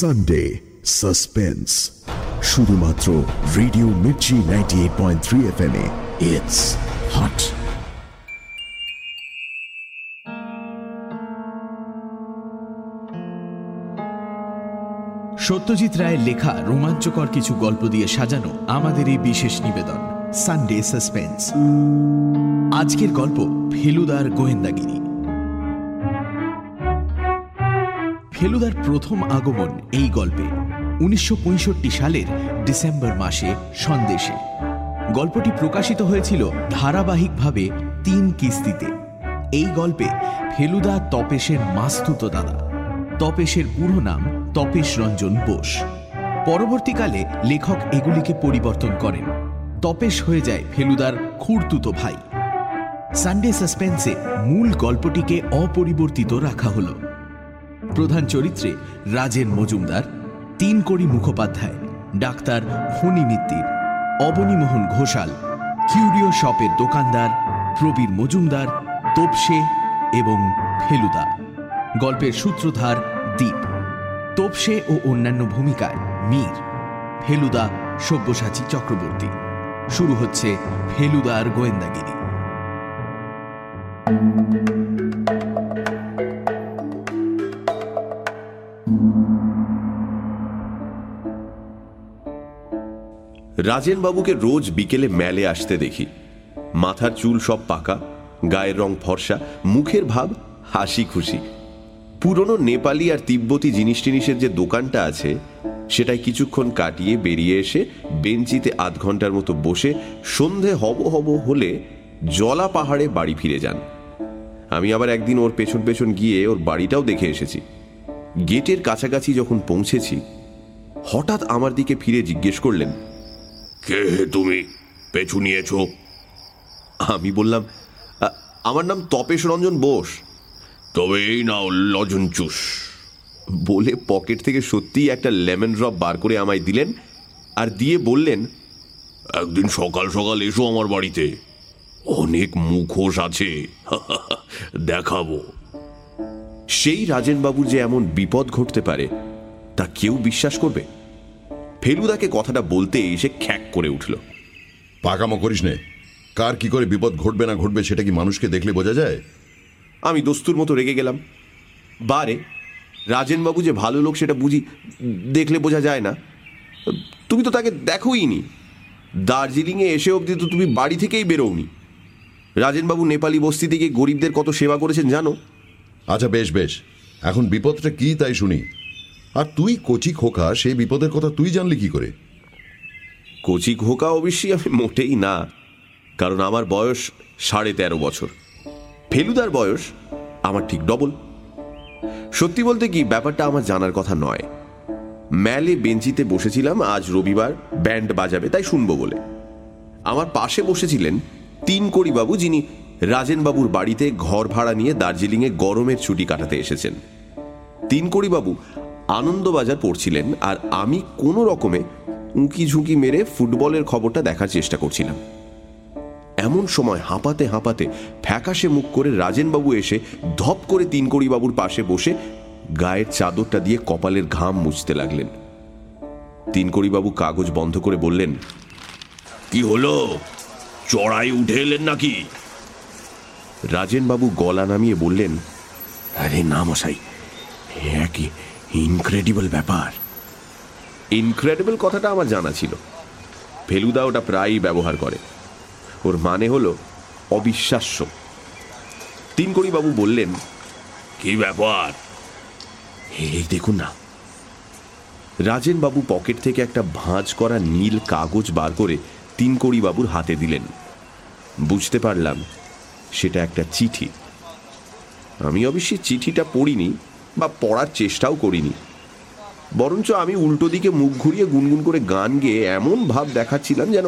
Sunday suspense শুধুমাত্র radio Mirchi ninety eight point three F M it's hot Satyajit রায়ের লেখা রোমাঞ্চকর কিছু গল্প দিয়ে সাজানো আমাদের এই বিশেষ নিবেদন সানডে সাসপেন্স আজকের গল্প ফেলুদার গোয়েন্দাগিরি। ফেলুদার প্রথম আগমন এই গল্পে, উনিশশো পঁয়ষট্টি সালের ডিসেম্বর মাসে সন্দেশে। গল্পটি প্রকাশিত হয়েছিল ধারাবাহিকভাবে তিন কিস্তিতে। এই গল্পে ফেলুদা তপেশের মাস্তুত দাদা। তপেশের পুরো নাম তপেশ রঞ্জন বোস। পরবর্তীকালে লেখক এগুলিকে পরিবর্তন করেন। তপেশ হয়ে যায় ফেলুদার খুঁড়তুতো ভাই। সানডে সাসপেন্সে মূল গল্পটিকে অপরিবর্তিত রাখা হলো। প্রধান চরিত্রে রাজেন মজুমদার, তিন কড়ি মুখোপাধ্যায়, ডাক্তার ফণি মিত্তির অবনীমোহন ঘোষাল, কিউরিও শপের দোকানদার প্রবীর মজুমদার, তোপসে এবং ফেলুদা। গল্পের সূত্রধার দ্বীপ তোপসে ও অন্যান্য ভূমিকায় মীর, ফেলুদা সব্যসাচী চক্রবর্তী। শুরু হচ্ছে ফেলুদার গোয়েন্দাগিরি। রাজেনবাবুকে রোজ বিকেলে মেলে আসতে দেখি। মাথার চুল সব পাকা, গায়ের রং ফর্সা, মুখের ভাব হাসি খুশি পুরনো নেপালি আর তিব্বতী জিনিস টিনিসের যে দোকানটা আছে সেটাই কিছুক্ষণ কাটিয়ে বেরিয়ে এসে বেঞ্চিতে আধ ঘণ্টার মতো বসে সন্ধে হব হব হলে জলা পাহাড়ে বাড়ি ফিরে যান। আমি আবার একদিন ওর পেছন পেছন গিয়ে ওর বাড়িটাও দেখে এসেছি। গেটের কাছাকাছি যখন পৌঁছেছি, হঠাৎ আমার দিকে ফিরে জিজ্ঞেস করলেন কে হে তুমি? পেছু নিয়েছ। আমি বললাম আমার নাম তপেশ রঞ্জন বোস। তবে এই নাও লজন চুস। বলে পকেট থেকে সত্যিই একটা লেমন ড্রপ বার করে আমায় দিলেন আর দিয়ে বললেন একদিন সকাল সকাল এসো আমার বাড়িতে। অনেক মুখোশ আছে। দেখাবো। সেই রাজেনবাবুর যে এমন বিপদ ঘটতে পারে তা কেউ বিশ্বাস করবে? ফেলুদাকে কথাটা বলতে এসে খ্যাক করে উঠল। পাকামো করিস নে। কার কি করে বিপদ ঘটবে না ঘটবে সেটা কি মানুষকে দেখলে বোঝা যায়? আমি দস্তুর মতো রেগে গেলাম। বারে রাজেনবাবু যে ভালো লোক সেটা বুঝি দেখলে বোঝা যায় না। তুমি তো তাকে দেখোই নি। দার্জিলিংয়ে এসে অবধি তো তুমি বাড়ি থেকেই বেরোওনি। রাজেনবাবু নেপালি বস্তি থেকে গরিবদের কত সেবা করেছেন জানো? আচ্ছা বেশ বেশ। এখন বিপদটা কি তাই শুনি। আর তুই কচি খোকা, সেই বিপদের কথা তুই জানলি কি করে? কচি ঘোকা অবশ্যই আমি মোটেই না, কারণ আমার বয়স সাড়ে তেরো বছর। ফেলুদার বয়স আমার ঠিক ডবল। সত্যি বলতে কি, ব্যাপারটা আমার জানার কথা নয়। ম্যালে বেঞ্চিতে বসেছিলাম, আজ রবিবার ব্যান্ড বাজাবে, তাই শুনব বলে। আমার পাশে বসেছিলেন তিন বাবু যিনি রাজেনবাবুর বাড়িতে ঘর ভাড়া নিয়ে দার্জিলিংয়ে গরমের ছুটি কাটাতে এসেছেন। তিন বাবু আনন্দবাজার পড়ছিলেন আর আমি কোনো রকমে উঁকি ঝুঁকি মেরে ফুটবলের খবরটা দেখার চেষ্টা করছিলাম। এমন সময় হাঁপাতে হাঁপাতে ফ্যাকাশে মুখ করে রাজেনবাবু এসে ধপ করে তিন বাবুর পাশে বসে গায়ের চাদরটা দিয়ে কপালের ঘাম মুছতে লাগলেন। তিন বাবু কাগজ বন্ধ করে বললেন, কি হলো? চড়াই উঠে এলেন নাকি? রাজেনবাবু গলা নামিয়ে বললেন, আরে না মশাই একই ইনক্রেডিবল ব্যাপার। ইনক্রেডিবল কথাটা আমার জানা ছিল। ফেলুদা ওটা প্রায়ই ব্যবহার করে। ওর মানে হলো অবিশ্বাস্য। বাবু বললেন কি ব্যাপার? এই দেখুন না। রাজেনবাবু পকেট থেকে একটা ভাঁজ করা নীল কাগজ বার করে বাবুর হাতে দিলেন। বুঝতে পারলাম সেটা একটা চিঠি। আমি অবশ্যই চিঠিটা পড়িনি বা পড়ার চেষ্টাও করিনি। বরঞ্চ আমি উল্টো দিকে মুখ ঘুরিয়ে গুনগুন করে গান গেয়ে এমন ভাব দেখাচ্ছিলাম যেন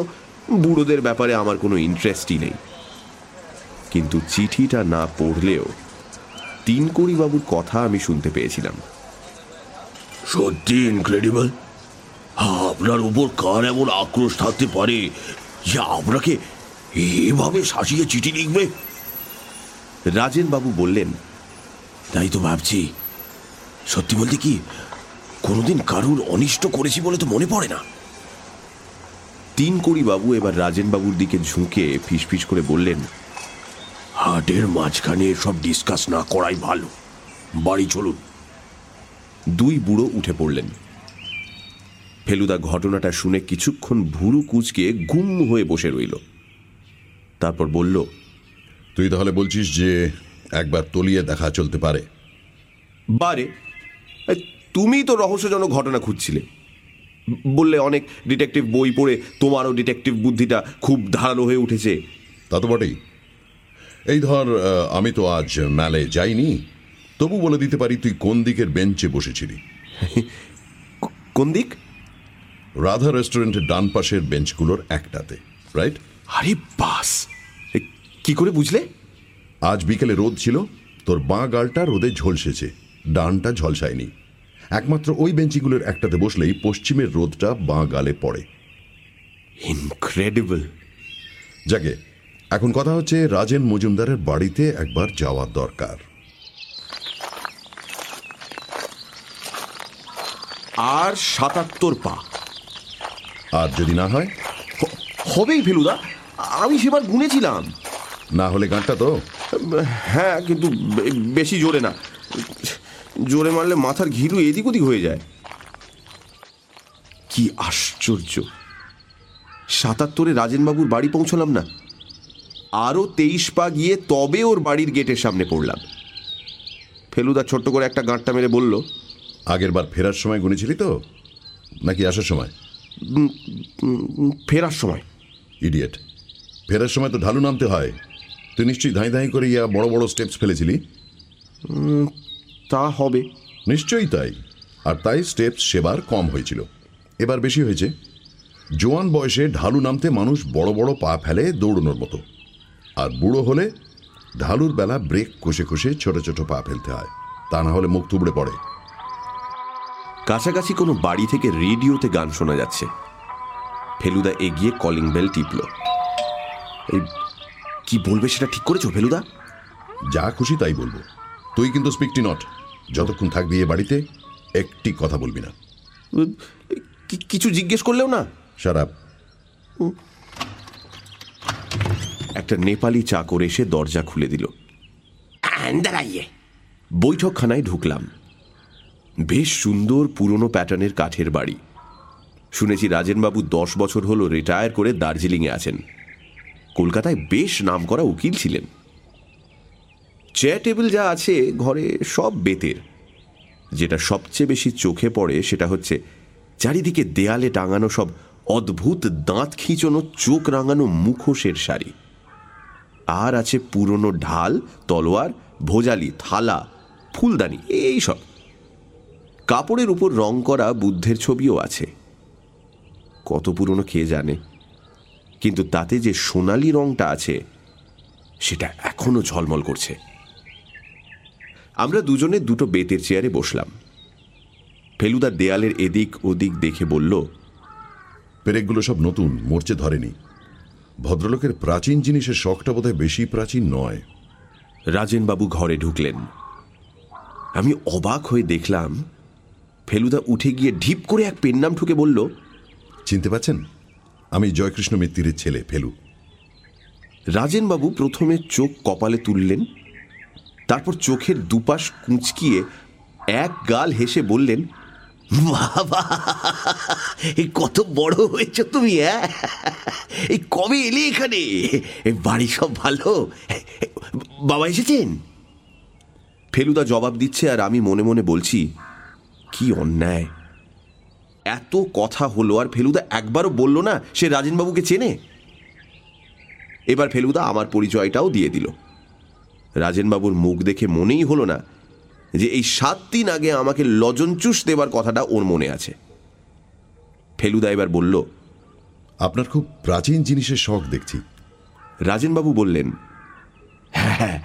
বুড়োদের ব্যাপারে আমার কোনো ইন্টারেস্টই নেই। কিন্তু চিঠিটা না পড়লেও তিন বাবুর কথা আমি শুনতে পেয়েছিলাম। সত্যি ইনক্রেডিবল আপনার উপর কার এমন আক্রোশ থাকতে পারে যে আপনাকে এভাবে শাসিয়ে চিঠি লিখবে? রাজেন বাবু বললেন তাই তো ভাবছি সত্যি বলতে কি কোনোদিন কারুর অনিষ্ট করেছি বলে তো মনে পড়ে না। তিন কড়ি বাবু এবার রাজেন বাবুর দিকে ঝুঁকে ফিসফিস করে বললেন হাটের মাঝখানে সব ডিসকাস না করাই ভালো। বাড়ি চলুন। দুই বুড়ো উঠে পড়লেন। ফেলুদা ঘটনাটা শুনে কিছুক্ষণ ভুরু কুচকে গুম হয়ে বসে রইল। তারপর বলল তুই তাহলে বলছিস যে একবার তলিয়ে দেখা চলতে পারে? বারে। তুমি তো রহস্যজনক ঘটনা খুঁজছিলে। বললে অনেক ডিটেকটিভ বই পড়ে তোমারও ডিটেকটিভ বুদ্ধিটা খুব ধারালো হয়ে উঠেছে। তা তো বটেই। এই ধর আমি তো আজ মেলে যাইনি তবু বলে দিতে পারি তুই কোন দিকের বেঞ্চে বসেছিলি? কোন দিক? রাধা রেস্টুরেন্টের ডান পাশের বেঞ্চগুলোর একটাতে রাইট আরে বাস! কি করে বুঝলে? আজ বিকেলে রোদ ছিল তোর বাঁ গালটা রোদে ঝলসেছে। ডানটা ঝলসায়নি। একমাত্র ওই বেঞ্চিগুলোর একটাতে বসলেই পশ্চিমের রোদটা বাঁ গালে পড়ে। ইনক্রেডিবল যাকে এখন কথা হচ্ছে রাজেন মজুমদারের বাড়িতে একবার যাওয়া দরকার। আর সাতাত্তর পা। আর যদি না হয়? হবেই ফেলুদা আমি সেবার গুনেছিলাম। না হলে গানটা তো? হ্যাঁ কিন্তু বেশি জোরে না। জোরে মারলে মাথার ঘিরু এদিক ওদিক হয়ে যায়। কি আশ্চর্য। সাতাত্তরে রাজেনবাবুর বাড়ি পৌঁছলাম না। আরও তেইশ পা গিয়ে তবে ওর বাড়ির গেটের সামনে পড়লাম। ফেলুদা ছোট্ট করে একটা গাঁটটা মেরে বলল আগের বার ফেরার সময় গুনেছিলি তো? নাকি আসার সময়? ফেরার সময়। ইডিয়েট ফেরার সময় তো ঢালু নামতে হয়। তুই নিশ্চয়ই ধাঁই ধাঁই করে ইয়া বড় বড় স্টেপস ফেলেছিলি? তা হবে। নিশ্চয়ই তাই। আর তাই স্টেপস সেবার কম হয়েছিল। এবার বেশি হয়েছে। জোয়ান বয়সে ঢালু নামতে মানুষ বড় বড় পা ফেলে দৌড়নোর মতো। আর বুড়ো হলে ঢালুর বেলা ব্রেক কষে কষে ছোট ছোট পা ফেলতে হয়। তা না হলে মুখ থুবড়ে পড়ে। কাছাকাছি কোনো বাড়ি থেকে রেডিওতে গান শোনা যাচ্ছে। ফেলুদা এগিয়ে কলিং বেল টিপল। এই কি বলবে সেটা ঠিক করেছ ফেলুদা? যা খুশি তাই বলব। তুই কিন্তু স্পিকটি নট যতক্ষণ থাকবি এ বাড়িতে একটি কথা বলবি না। কিছু জিজ্ঞেস করলেও না? সারাপ একটা নেপালি চাকর এসে দরজা খুলে দিল। বৈঠকখানায় ঢুকলাম। বেশ সুন্দর পুরনো প্যাটার্নের কাঠের বাড়ি। শুনেছি রাজেনবাবু দশ বছর হলো রিটায়ার করে দার্জিলিংয়ে আছেন। কলকাতায় বেশ নাম করা উকিল ছিলেন। চেয়ার টেবিল যা আছে ঘরে সব বেতের। যেটা সবচেয়ে বেশি চোখে পড়ে সেটা হচ্ছে চারিদিকে দেয়ালে টাঙানো সব অদ্ভুত দাঁত খিঁচনো, চোখ রাঙানো মুখোশের শাড়ি। আর আছে পুরনো ঢাল, তলোয়ার, ভোজালি, থালা, ফুলদানি, এই সব। কাপড়ের উপর রং করা বুদ্ধের ছবিও আছে। কত পুরনো কে জানে। কিন্তু তাতে যে সোনালি রংটা আছে, সেটা এখনও ঝলমল করছে। আমরা দুজনে দুটো বেতের চেয়ারে বসলাম। ফেলুদা দেয়ালের এদিক ওদিক দেখে বলল পেরেকগুলো সব নতুন মরচে ধরেনি। ভদ্রলোকের প্রাচীন জিনিসের শখটা বোধহয় বেশি প্রাচীন নয়। রাজেনবাবু ঘরে ঢুকলেন। আমি অবাক হয়ে দেখলাম ফেলুদা উঠে গিয়ে ঢিপ করে এক পেন নাম ঠুকে বলল চিনতে পাচ্ছেন? আমি জয়কৃষ্ণ মিত্তিরের ছেলে ফেলু। রাজেনবাবু প্রথমে চোখ কপালে তুললেন তারপর চোখের দুপাশ কুঁচকিয়ে এক গাল হেসে বললেন, বাবা, এই কত বড় হয়েছ তুমি হ্যাঁ এই কবে এলে এখানে? বাড়ি সব ভালো? বাবা এসেছেন? ফেলুদা জবাব দিচ্ছে আর আমি মনে মনে বলছি, কি অন্যায়। এত কথা হলো আর ফেলুদা একবারও বলল না সে রাজেনবাবুকে চেনে? এবার ফেলুদা আমার পরিচয়টাও দিয়ে দিল। রাজেনবাবুর মুখ দেখে মনেই হলো না যে এই সাত দিন আগে আমাকে লজনচুষ দেবার কথাটা ওর মনে আছে। ফেলুদা এবার বলল আপনার খুব প্রাচীন জিনিসের শখ দেখছি। রাজেনবাবু বললেন হ্যাঁ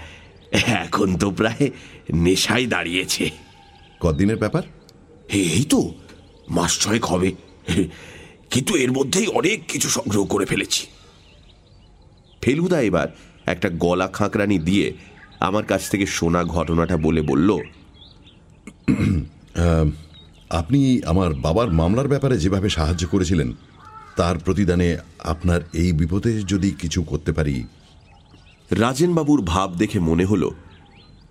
এখন তো প্রায় নেশায় দাঁড়িয়েছে। কদিনের ব্যাপার? এই তো মাস ছয়েক হবে। কিন্তু এর মধ্যেই অনেক কিছু সংগ্রহ করে ফেলেছি। ফেলুদা এবার একটা গলা খাঁকরানি দিয়ে আমার কাছ থেকে শোনা ঘটনাটা বলে বলল আপনি আমার বাবার মামলার ব্যাপারে যেভাবে সাহায্য করেছিলেন তার প্রতিদানে আপনার এই বিপদে যদি কিছু করতে পারি। রাজেনবাবুর ভাব দেখে মনে হলো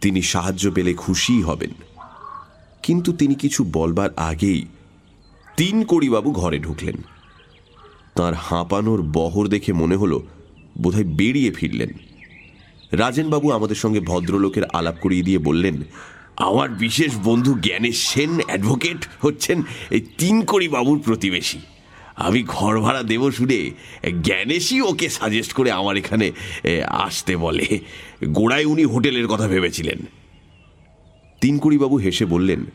তিনি সাহায্য পেলে খুশিই হবেন। কিন্তু তিনি কিছু বলবার আগেই তিন কড়িবাবু ঘরে ঢুকলেন। তার হাঁপানোর বহর দেখে মনে হলো বোধহয় বেরিয়ে ফিরলেন। রাজেনবাবু আমাদের সঙ্গে ভদ্রলোকের আলাপ করিয়ে দিয়ে বললেন, আমার বিশেষ বন্ধু জ্ঞানেশ সেন অ্যাডভোকেট হচ্ছেন এই তিন বাবুর প্রতিবেশী। আমি ঘর ভাড়া দেব শুনে জ্ঞানেশই ওকে সাজেস্ট করে আমার এখানে আসতে বলে। গোড়ায় উনি হোটেলের কথা ভেবেছিলেন। তিন বাবু হেসে বললেন,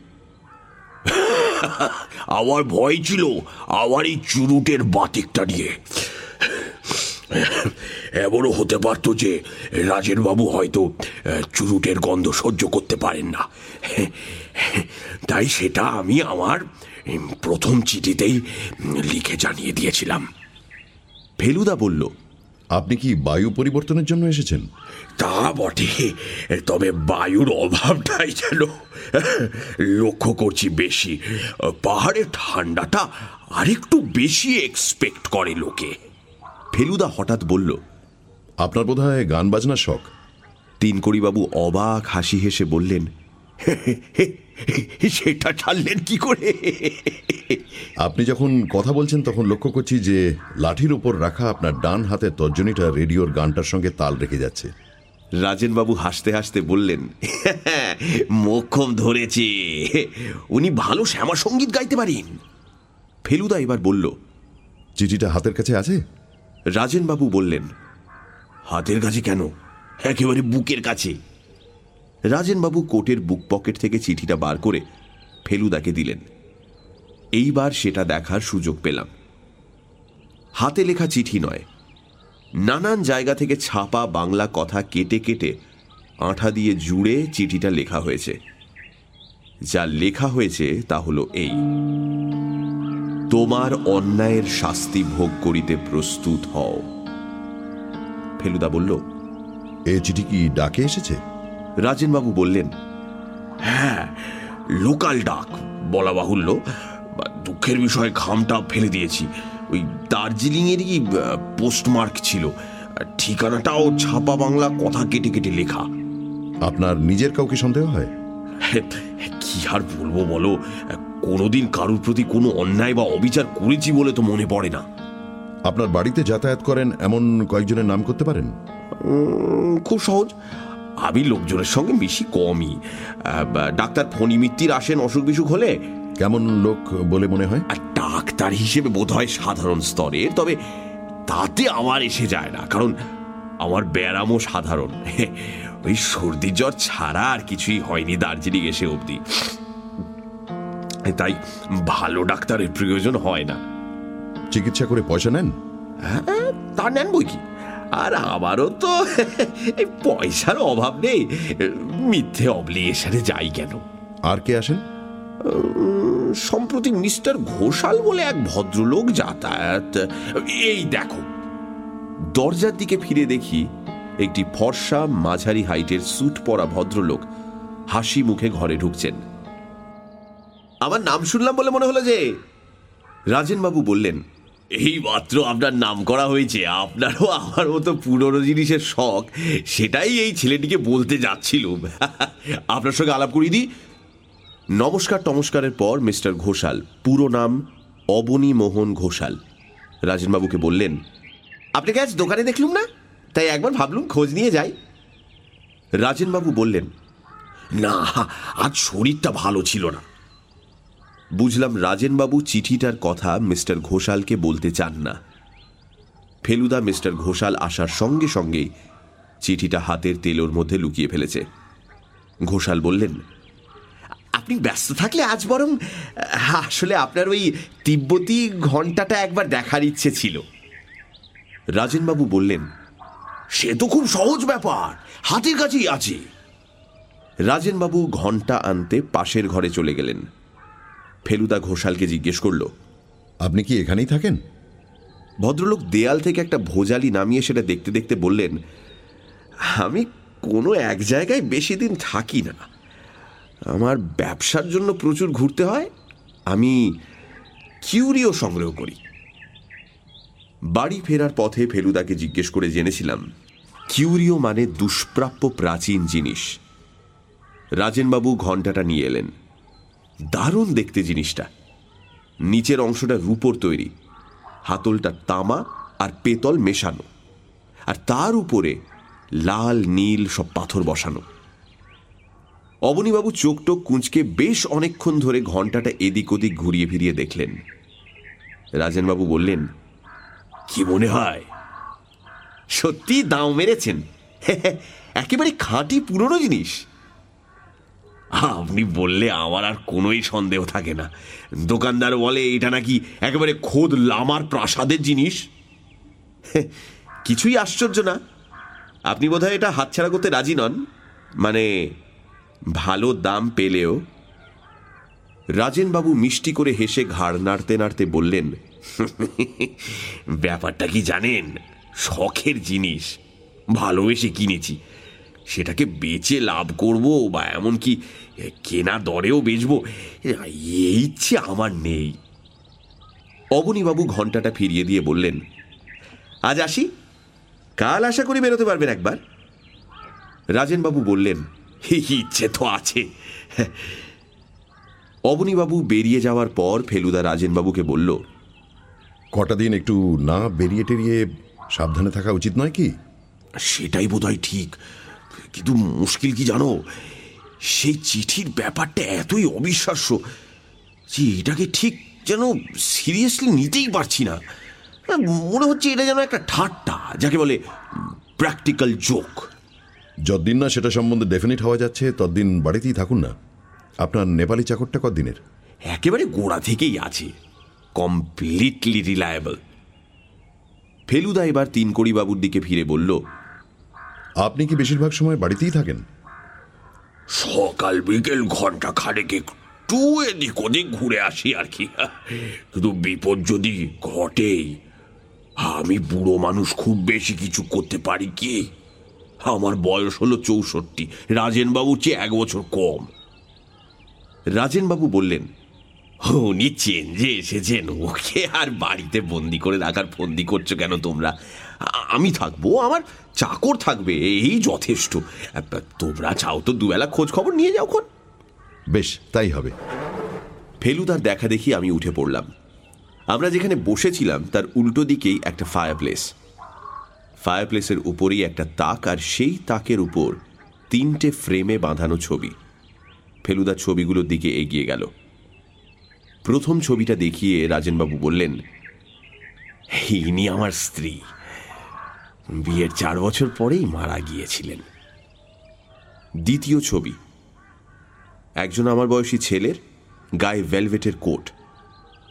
আমার ভয় ছিল, আমার এই চুরুটের বাতিকটা নিয়ে। এমনও হতে পারতো যে রাজের বাবু হয়তো চুরুটের গন্ধ সহ্য করতে পারেন না। তাই সেটা আমি আমার প্রথম চিঠিতেই লিখে জানিয়ে দিয়েছিলাম। ফেলুদা বলল আপনি কি বায়ু পরিবর্তনের জন্য এসেছেন? তা বটে তবে বায়ুর অভাবটাই যেন লক্ষ্য করছি বেশি। পাহাড়ের ঠান্ডাটা আরেকটু বেশি এক্সপেক্ট করে লোকে। ফেলুদা হঠাৎ বলল আপনার বোধহয় গান বাজনার শখ। তিন বাবু অবাক হাসি হেসে বললেন সেটা ছাড়লেন কি করে? আপনি যখন কথা বলছেন তখন লক্ষ্য করছি যে লাঠির উপর রাখা আপনার ডান হাতের তর্জনীটা রেডিওর গানটার সঙ্গে তাল রেখে যাচ্ছে। রাজেনবাবু হাসতে হাসতে বললেন মোক্ষম ধরেছে। উনি ভালো শ্যামা সংগীত গাইতে পারেন। ফেলুদা এবার বলল চিঠিটা হাতের কাছে আছে? রাজেনবাবু বললেন, হাতের কাছে কেন? একেবারে বুকের কাছে। রাজেনবাবু কোটের বুক পকেট থেকে চিঠিটা বার করে ফেলুদাকে দিলেন। এইবার সেটা দেখার সুযোগ পেলাম। হাতে লেখা চিঠি নয়, নানান জায়গা থেকে ছাপা বাংলা কথা কেটে কেটে আঠা দিয়ে জুড়ে চিঠিটা লেখা হয়েছে। যা লেখা হয়েছে তা হলো এই। তোমার অন্যায়ের শাস্তি ভোগ করিতে প্রস্তুত হও। ফেলুদা বলল এ চিঠি কি ডাকে এসেছে? রাজেনবাবু বললেন হ্যাঁ লোকাল ডাক বলা বাহুল্য। বা দুঃখের বিষয়ে খামটা ফেলে দিয়েছি। ওই দার্জিলিংয়েরই পোস্টমার্ক ছিল। ঠিকানাটাও ছাপা বাংলা কথা কেটে কেটে লেখা। আপনার নিজের কাউকে সন্দেহ হয়? কি আর বলব বলো? কোনোদিন কারুর প্রতি কোনো অন্যায় বা অবিচার করেছি বলে তো মনে পড়ে না। আপনার বাড়িতে যাতায়াত করেন এমন কয়েকজনের নাম করতে পারেন? খুব সহজ। আমি লোকজনের সঙ্গে বেশি কমই। ডাক্তার ফণি মিত্তির আসেন অসুখ বিসুখ হলে? কেমন লোক বলে মনে হয়? আর ডাক্তার হিসেবে বোধ হয় সাধারণ স্তরের তবে তাতে আমার এসে যায় না কারণ আমার ব্যারামও সাধারণ। ওই সর্দি জ্বর ছাড়া আর কিছুই হয়নি দার্জিলিং এসে অবধি। তাই ভালো ডাক্তারের প্রয়োজন হয় না। চিকিৎসা করে পয়সা নেন? হ্যাঁ, তা নেন বই কি? আর আমারও তো পয়সার অভাব নেই। মিথ্যে অব্লিগেশনে যাই কেন? আর কে আসেন? সম্প্রতি মিস্টার ঘোষাল বলে এক ভদ্রলোক যাতায়াত এই দেখো দরজার দিকে ফিরে দেখি একটি ফর্সা মাঝারি হাইটের স্যুট পরা ভদ্রলোক হাসি মুখে ঘরে ঢুকছেন। আমার নাম শুনলাম বলে মনে হলো যে রাজেনবাবু বললেন, এই মাত্র আপনার নাম করা হয়েছে, আপনারও আমার মতো পুরনো জিনিসের শখ, সেটাই এই ছেলেটিকে বলতে যাচ্ছিল আপনার সঙ্গে আলাপ করিয়ে দিই। নমস্কার টমস্কারের পর মিস্টার ঘোষাল, পুরো নাম অবনী মোহন ঘোষাল। রাজেনবাবুকে বললেন আপনাকে আজ দোকানে দেখলুম না? তাই একবার ভাবলুম খোঁজ নিয়ে যাই। রাজেনবাবু বললেন, না, আজ শরীরটা ভালো ছিল না। বুঝলাম রাজেনবাবু চিঠিটার কথা মিস্টার ঘোষালকে বলতে চান না। ফেলুদা মিস্টার ঘোষাল আসার সঙ্গে সঙ্গেই চিঠিটা হাতের তেলোর মধ্যে লুকিয়ে ফেলেছে। ঘোষাল বললেন, আপনি ব্যস্ত থাকলে আজ বরং, আসলে আপনার ওই তিব্বতী ঘন্টাটা একবার দেখার ইচ্ছে ছিল। রাজেনবাবু বললেন সে তো খুব সহজ ব্যাপার। হাতের কাছেই আছে। রাজেনবাবু ঘণ্টা আনতে পাশের ঘরে চলে গেলেন। ফেলুদা ঘোষালকে জিজ্ঞেস করল আপনি কি এখানেই থাকেন? ভদ্রলোক দেয়াল থেকে একটা ভোজালি নামিয়ে সেটা দেখতে দেখতে বললেন আমি কোনো এক জায়গায় বেশি দিন থাকি না। আমার ব্যবসার জন্য প্রচুর ঘুরতে হয় আমি কিউরিও সংগ্রহ করি। বাড়ি ফেরার পথে ফেলুদাকে জিজ্ঞেস করে জেনেছিলাম কিউরিও মানে দুষ্প্রাপ্য প্রাচীন জিনিস। রাজেনবাবু ঘণ্টাটা নিয়ে এলেন। দারুণ দেখতে জিনিসটা। নিচের অংশটা রূপোর তৈরি। হাতলটা তামা আর পেতল মেশানো। আর তার উপরে লাল, নীল সব পাথর বসানো। অবনীবাবু চোখ টোক কুঁচকে বেশ অনেকক্ষণ ধরে ঘন্টাটা এদিক ওদিক ঘুরিয়ে ফিরিয়ে দেখলেন। রাজেনবাবু বললেন, কি মনে হয় সত্যি দাও মেরেছেন? একেবারে খাঁটি পুরনো জিনিস। আপনি বললে আমার আর কোনোই সন্দেহ থাকে না। দোকানদার বলে, এটা নাকি একেবারে খোদ লামার প্রাসাদের জিনিস? কিছুই আশ্চর্য না। আপনি বোধহয় এটা হাতছাড়া করতে রাজি নন? মানে ভালো দাম পেলেও? রাজেনবাবু মিষ্টি করে হেসে ঘাড় নাড়তে নাড়তে বললেন, ব্যাপারটা কি জানেন? শখের জিনিস। ভালোবেসে কিনেছি। সেটাকে বেচে লাভ করব বা এমনকি কেনা দরেও বেচবো, এই ইচ্ছে আমার নেই। অবনীবাবু ঘন্টাটা ফিরিয়ে দিয়ে বললেন, আজ আসি? কাল আশা করি বেরোতে পারবেন একবার? রাজেনবাবু বললেন ইচ্ছে তো আছে। অবনীবাবু বেরিয়ে যাওয়ার পর ফেলুদা রাজেনবাবুকে বলল, কটা দিন একটু না বেরিয়ে টেরিয়ে সাবধানে থাকা উচিত নয় কি? সেটাই বোধহয় ঠিক। কিন্তু মুশকিল কি জানো? সেই চিঠির ব্যাপারটা এতই অবিশ্বাস্য যে এটাকে ঠিক যেন সিরিয়াসলি নিতেই পারছি না। মনে হচ্ছে এটা যেন একটা ঠাট্টা যাকে বলে প্র্যাকটিক্যাল জোক যতদিন না সেটা সম্বন্ধে ডেফিনিট হওয়া যাচ্ছে ততদিন বাড়িতেই থাকুন না। আপনার নেপালি চাকরটা কদিনের একেবারে গোড়া থেকেই আছে। কমপ্লিটলি রিলায়েবল ফেলুদা এবার তিন বাবুর দিকে ফিরে বলল আপনি কি বেশিরভাগ সময় বাড়িতেই থাকেন? সকাল বিকেল ঘণ্টা খানেক একটু এদিক ওদিক ঘুরে আসি আর কি। কিন্তু বিপদ যদি ঘটেই আমি বুড়ো মানুষ খুব বেশি কিছু করতে পারি কি? আমার বয়স হলো চৌষট্টি রাজেনবাবুর চেয়ে এক বছর কম। রাজেনবাবু বললেন উনি চেঞ্জে এসেছেন। ওকে আর বাড়িতে বন্দি করে রাখার ফন্দি করছ কেন তোমরা? আমি থাকব আমার চাকর থাকবে এই যথেষ্ট। তোমরা চাও তো দুবেলা খোঁজ খবর নিয়ে যাও খন। বেশ তাই হবে। ফেলুদার দেখা দেখি আমি উঠে পড়লাম। আমরা যেখানে বসেছিলাম তার উল্টো দিকেই একটা ফায়ার প্লেস ফায়ার প্লেসের উপরেই একটা তাক আর সেই তাকের উপর তিনটে ফ্রেমে বাঁধানো ছবি। ফেলুদা ছবিগুলোর দিকে এগিয়ে গেল। প্রথম ছবিটা দেখিয়ে রাজেনবাবু বললেন, ইনি আমার স্ত্রী। বিয়ের চার বছর পরেই মারা গিয়েছিলেন। দ্বিতীয় ছবি, একজন আমার বয়সী ছেলের গায়ে ভেলভেটের কোট।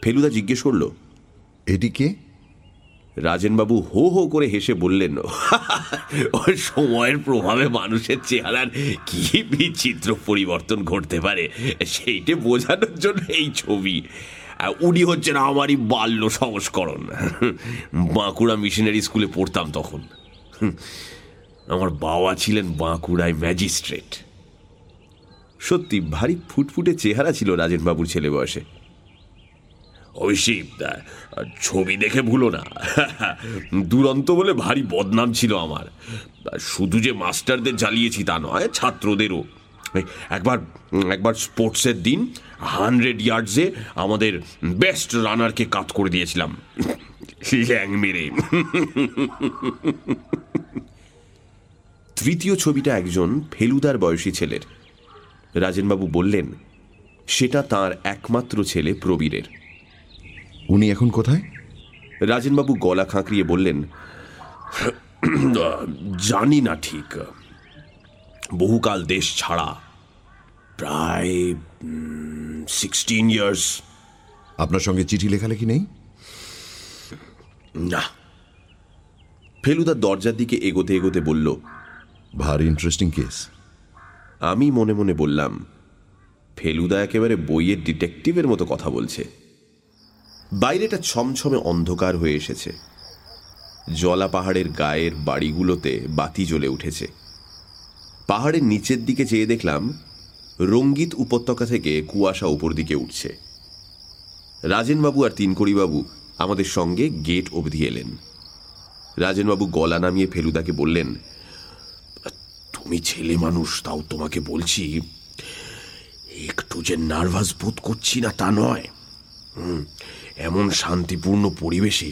ফেলুদা জিজ্ঞেস করল এটিকে রাজেনবাবু হো হো করে হেসে বললেন ওই সময়ের প্রভাবে মানুষের চেহারার কি বিচিত্র পরিবর্তন ঘটতে পারে? সেইটে বোঝানোর জন্য এই ছবি। উনি হচ্ছেন আমারই বাল্য সংস্করণ। বাঁকুড়া মিশনারি স্কুলে পড়তাম তখন। আমার বাবা ছিলেন বাঁকুড়ায় ম্যাজিস্ট্রেট। সত্যি, ভারী ফুটফুটে চেহারা ছিল রাজেনবাবুর ছেলে বয়সে। অবশ্যই ছবি দেখে ভুলো না। দুরন্ত বলে ভারী বদনাম ছিল আমার। শুধু যে মাস্টারদের জ্বালিয়েছি তা নয়, ছাত্রদেরও। একবার একবার স্পোর্টসের দিন, হান্ড্রেড ইয়ার্ডসে আমাদের বেস্ট রানারকে কাত করে দিয়েছিলাম। ল্যাং মেরে। তৃতীয় ছবিটা একজন ফেলুদার বয়সী ছেলের। রাজেনবাবু বললেন, সেটা তার একমাত্র ছেলে প্রবীরের। উনি এখন কোথায়? রাজেনবাবু গলা খাঁকড়িয়ে বললেন জানি না ঠিক। বহুকাল দেশ ছাড়া প্রায় সিক্সটিন ইয়ার্স আপনার সঙ্গে চিঠি লেখালেখি নেই? না। ফেলুদা দরজার দিকে এগোতে এগোতে বলল ভারী ইন্টারেস্টিং কেস আমি মনে মনে বললাম ফেলুদা একেবারে বইয়ের ডিটেকটিভের মতো কথা বলছে। বাইরেটা ছমছমে অন্ধকার হয়ে এসেছে। জলা পাহাড়ের গায়ের বাড়িগুলোতে বাতি জ্বলে উঠেছে। পাহাড়ের নিচের দিকে চেয়ে দেখলাম রঙ্গিত উপত্যকা থেকে কুয়াশা উপর দিকে উঠছে। রাজেনবাবু আর তিনকড়িবাবু আমাদের সঙ্গে গেট অবধি এলেন। রাজেনবাবু গলা নামিয়ে ফেলুদাকে বললেন তুমি ছেলে মানুষ তাও তোমাকে বলছি একটু যে নার্ভাস বোধ করছি না তা নয়। হুম, এমন শান্তিপূর্ণ পরিবেশে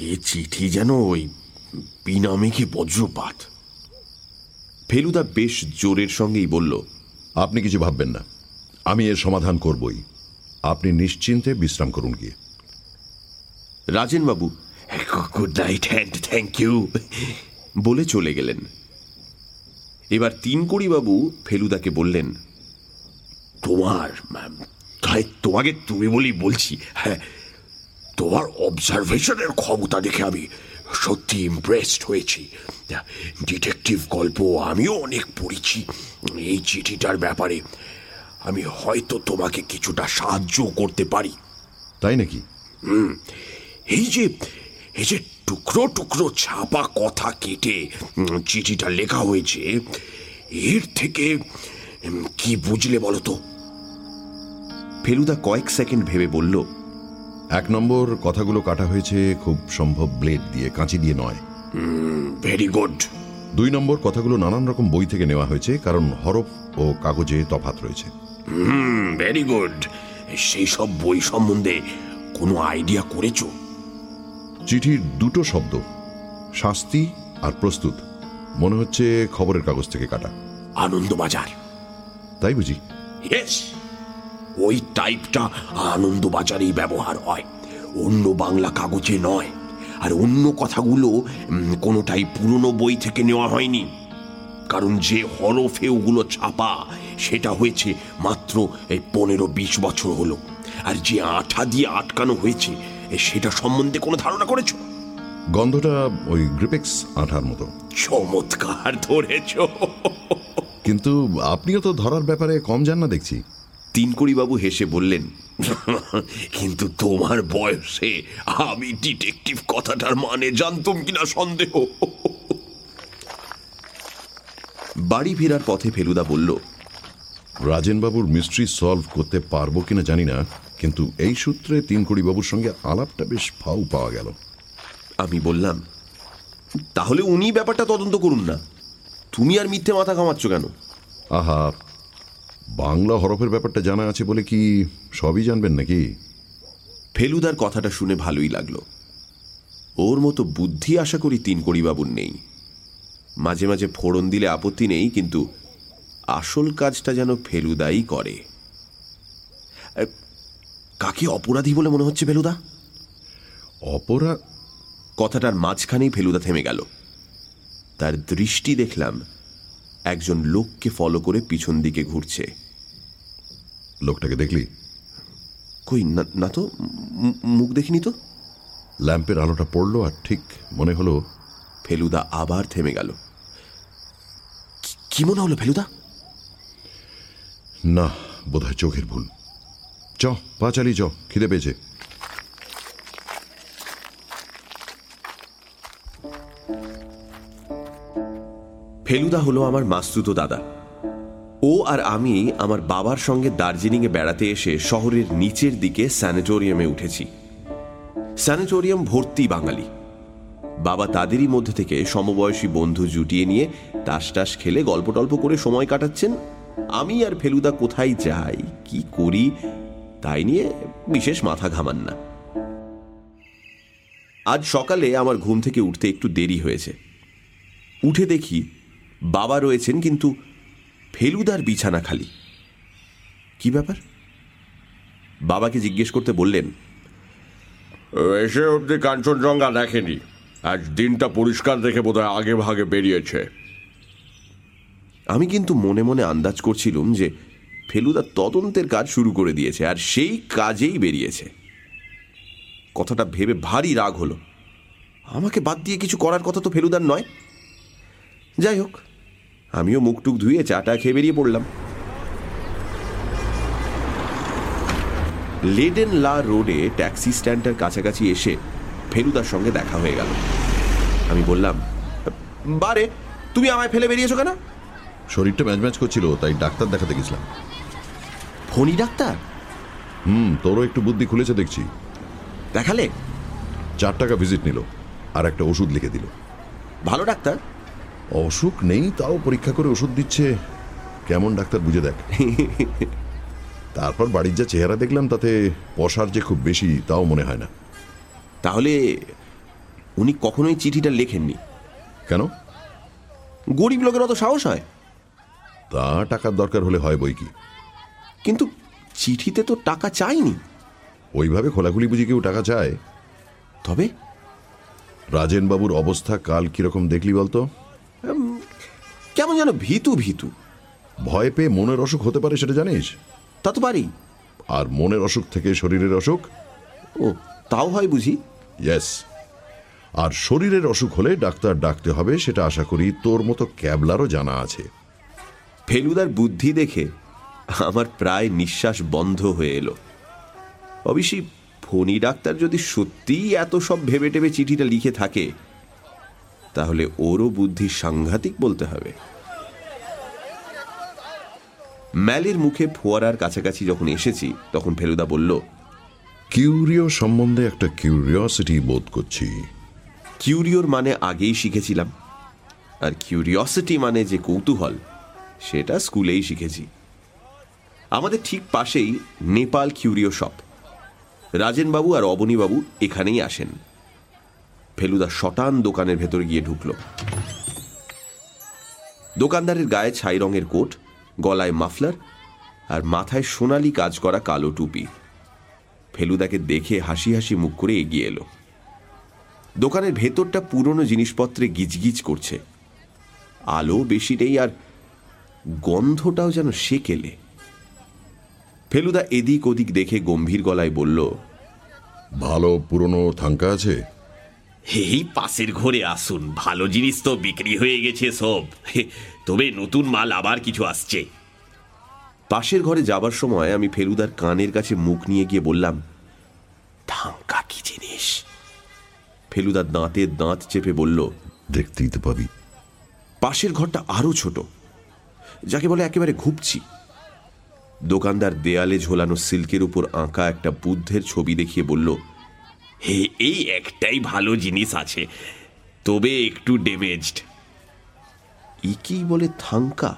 এ চিঠি যেন ওই বিনামেঘে বজ্রপাত। ফেলুদা বেশ জোরের সঙ্গেই বলল আপনি কিছু ভাববেন না আমি এর সমাধান করবই। আপনি নিশ্চিন্তে বিশ্রাম করুন গিয়ে। রাজেনবাবু good night and thank you বলে চলে গেলেন। এবার তিনকড়িবাবু ফেলুদাকে বললেন তোমার ম্যাম, তাই তোমাকে তুমি বলি বলছি হ্যাঁ তোমার অবজারভেশনের ক্ষমতা দেখে আমি সত্যি ইমপ্রেসড হয়েছি। ডিটেকটিভ গল্প আমিও অনেক পড়েছি এই চিঠিটার ব্যাপারে। আমি হয়তো তোমাকে কিছুটা সাহায্য করতে পারি। তাই নাকি? হুম এই যে এই যে টুকরো টুকরো ছাপা কথা কেটে চিঠিটা লেখা হয়েছে এর থেকে কি বুঝলে বলো তো? ফেলুদা কয়েক সেকেন্ড ভেবে বলল এক নম্বর কথাগুলো কাটা হয়েছে খুব সম্ভব ব্লেড দিয়ে কাঁচি দিয়ে নয়। ভেরি গুড দুই নম্বর কথাগুলো নানান রকম বই থেকে নেওয়া হয়েছে কারণ হরফ ও কাগজে তফাত রয়েছে। ভেরি গুড সেই সব বই সম্বন্ধে কোনো আইডিয়া করেছ? চিঠির দুটো শব্দ শাস্তি আর প্রস্তুত মনে হচ্ছে খবরের কাগজ থেকে কাটা। আনন্দবাজার। তাই বুঝি? ইয়েস ওই টাইপটা আনন্দবাজারেই ব্যবহার হয়। অন্য বাংলা কাগজে নয়। আর অন্য কথাগুলো কোনোটাই পুরনো বই থেকে নেওয়া হয়নি। কারণ যে হরফে ওগুলো ছাপা সেটা হয়েছে মাত্র এই পনেরো বিশ বছর হলো। আর যে আঠা দিয়ে আটকানো হয়েছে সেটা সম্বন্ধে কোনো ধারণা করেছ? গন্ধটা ওই গ্রিপেক্স আঠার মতো। চমৎকার ধরেছ। কিন্তু আপনিও তো ধরার ব্যাপারে কম যান না দেখছি। তিনকড়িবাবু হেসে বললেন কিন্তু তোমার বয়সে আমি ডিটেকটিভ কথাটার মানে জানতাম কিনা সন্দেহ? বাড়ি ফেরার পথে ফেলুদা বলল রাজেনবাবুর মিস্ট্রি সলভ করতে পারব কিনা জানি না কিন্তু এই সূত্রে তিনকড়িবাবুর সঙ্গে আলাপটা বেশ ফাউ পাওয়া গেল। আমি বললাম তাহলে উনি ব্যাপারটা তদন্ত করুন না। তুমি আর মিথ্যে মাথা কামাচ্ছ কেন? আহা বাংলা হরফের ব্যাপারটা জানা আছে বলে কি সবই জানবেন নাকি? ফেলুদার কথাটা শুনে ভালোই লাগল। ওর মতো বুদ্ধি আশা করি তিনকড়িবাবুর নেই। মাঝে মাঝে ফোড়ন দিলে আপত্তি নেই কিন্তু আসল কাজটা যেন ফেলুদাই করে। কাকে অপরাধী বলে মনে হচ্ছে ফেলুদা? অপরা কথাটার মাঝখানেই ফেলুদা থেমে গেল। তার দৃষ্টি দেখলাম একজন লোককে ফলো করে পিছন দিকে ঘুরছে। লোকটাকে দেখলি? কই না তো মুখ দেখিনি তো? ল্যাম্পের আলোটা পড়ল আর ঠিক মনে হলো ফেলুদা আবার থেমে গেল। কি- কি মনে হলো ফেলুদা? না বোধহয় চোখের ভুল। চ পা চালিয়ে চ খিদে পেয়েছে। ফেলুদা হলো আমার মাস্তুতো দাদা। ও আর আমি আমার বাবার সঙ্গে দার্জিলিংয়ে বেড়াতে এসে শহরের নিচের দিকে স্যানিটোরিয়ামে উঠেছি। স্যানিটোরিয়াম ভর্তি বাঙালি। বাবা তাদেরই মধ্যে থেকে সমবয়সী বন্ধু জুটিয়ে নিয়ে তাস টাস খেলে গল্প টল্প করে সময় কাটাচ্ছেন। আমি আর ফেলুদা কোথায় যাই, কি করি, তাই নিয়ে বিশেষ মাথা ঘামান না। আজ সকালে আমার ঘুম থেকে উঠতে একটু দেরি হয়েছে। উঠে দেখি বাবা রয়েছেন কিন্তু ফেলুদার বিছানা খালি। কি ব্যাপার? বাবাকে জিজ্ঞেস করতে বললেন এসে অব্দি কাঞ্চনজঙ্ঘা দেখেনি। আজ দিনটা পরিষ্কার দেখে বোধহয় আগে ভাগে বেরিয়েছে। আমি কিন্তু মনে মনে আন্দাজ করছিলুম যে ফেলুদা তদন্তের কাজ শুরু করে দিয়েছে আর সেই কাজেই বেরিয়েছে। কথাটা ভেবে ভারী রাগ হলো। আমাকে বাদ দিয়ে কিছু করার কথা তো ফেলুদার নয়। যাই হোক আমিও মুখটুক ধুয়ে চাটা খেয়ে বেরিয়ে পড়লাম। লেডেন লা রোডে ট্যাক্সি স্ট্যান্ডটার কাছাকাছি এসে ফেলুদার সঙ্গে দেখা হয়ে গেল। আমি বললাম বারে তুমি আমায় ফেলে বেরিয়েছো কেন? শরীরটা ম্যাচ ম্যাচ করছিল তাই ডাক্তার দেখাতে গেছিলাম। ফণি ডাক্তার? হুম তোরও একটু বুদ্ধি খুলেছে দেখছি। দেখালে? চার টাকা ভিজিট নিল আর একটা ওষুধ লিখে দিল। ভালো ডাক্তার। অসুখ নেই তাও পরীক্ষা করে ওষুধ দিচ্ছে। কেমন ডাক্তার বুঝে দেখ। তারপর বাড়ির যা চেহারা দেখলাম তাতে পশার যে খুব বেশি তাও মনে হয় না। তাহলে উনি কখনোই চিঠিটা লেখেননি? কেন? গরিব লোকের অত সাহস হয়? তা টাকার দরকার হলে হয় বই কি? কিন্তু চিঠিতে তো টাকা চাইনি। ওইভাবে খোলাখুলি বুঝি কেউ টাকা চায়? তবে? রাজেনবাবুর অবস্থা কাল কীরকম দেখলি বলতো? কেমন যেন ভীতু ভীতু। ভয় পেয়ে মনের অসুখ হতে পারে সেটা জানিস? তা তো পারি। আর মনের অসুখ থেকে শরীরের অসুখ? ও তাও হয় বুঝি? ইয়েস আর শরীরের অসুখ হলে ডাক্তার ডাকতে হবে সেটা আশা করি তোর মতো ক্যাবলারও জানা আছে। ফেলুদার বুদ্ধি দেখে আমার প্রায় নিঃশ্বাস বন্ধ হয়ে এলো। অবশ্যই ফণি ডাক্তার যদি সত্যিই এত সব ভেবে টেবে চিঠিটা লিখে থাকে তাহলে ওরও বুদ্ধি সাংঘাতিক বলতে হবে। ম্যালের মুখে ফোয়ারার কাছাকাছি যখন এসেছি তখন ফেলুদা বলল কিউরিও সম্বন্ধে একটা কিউরিওসিটি বোধ করছি। কিউরিওর মানে আগেই শিখেছিলাম। আর কিউরিওসিটি মানে যে কৌতূহল সেটা স্কুলেই শিখেছি। আমাদের ঠিক পাশেই নেপাল কিউরিও শপ। রাজেনবাবু আর অবনীবাবু এখানেই আসেন। ফেলুদা শটান দোকানের ভেতর গিয়ে ঢুকল। দোকানদারের গায়ে ছাই রঙের কোট, গলায় মাফলার আর মাথায় সোনালি কাজ করা কালো টুপি। ফেলুদাকে দেখে হাসি হাসি মুখ করে এগিয়ে এলো। দোকানের ভেতরটা পুরনো জিনিসপত্রে গিজগিজ করছে। আলো বেশি নেই আর গন্ধটাও যেন সেকেলে। ফেলুদা এদিক ওদিক দেখে গম্ভীর গলায় বলল, ভালো পুরনো থাঙ্কা আছে? এই পাশের ঘরে আসুন। ভালো জিনিস তো বিক্রি হয়ে গেছে সব। হে, তবে নতুন মাল আবার কিছু আসছে। পাশের ঘরে যাবার সময় আমি ফেলুদার কানের কাছে মুখ নিয়ে গিয়ে বললাম থাঙ্কা কি জিনিস। ফেলুদার দাঁতে দাঁত চেপে বলল দেখতেই তো পাবি। পাশের ঘরটা আরও ছোট যাকে বলে একেবারে ঘুপছি দোকানদার দেয়ালে ঝোলানো সিল্কের উপর আঁকা একটা বুদ্ধের ছবি দেখিয়ে বলল হে এই একটাই ভালো জিনিস আছে। তবে একটু ড্যামেজড ইকি বলে থাঙ্কা।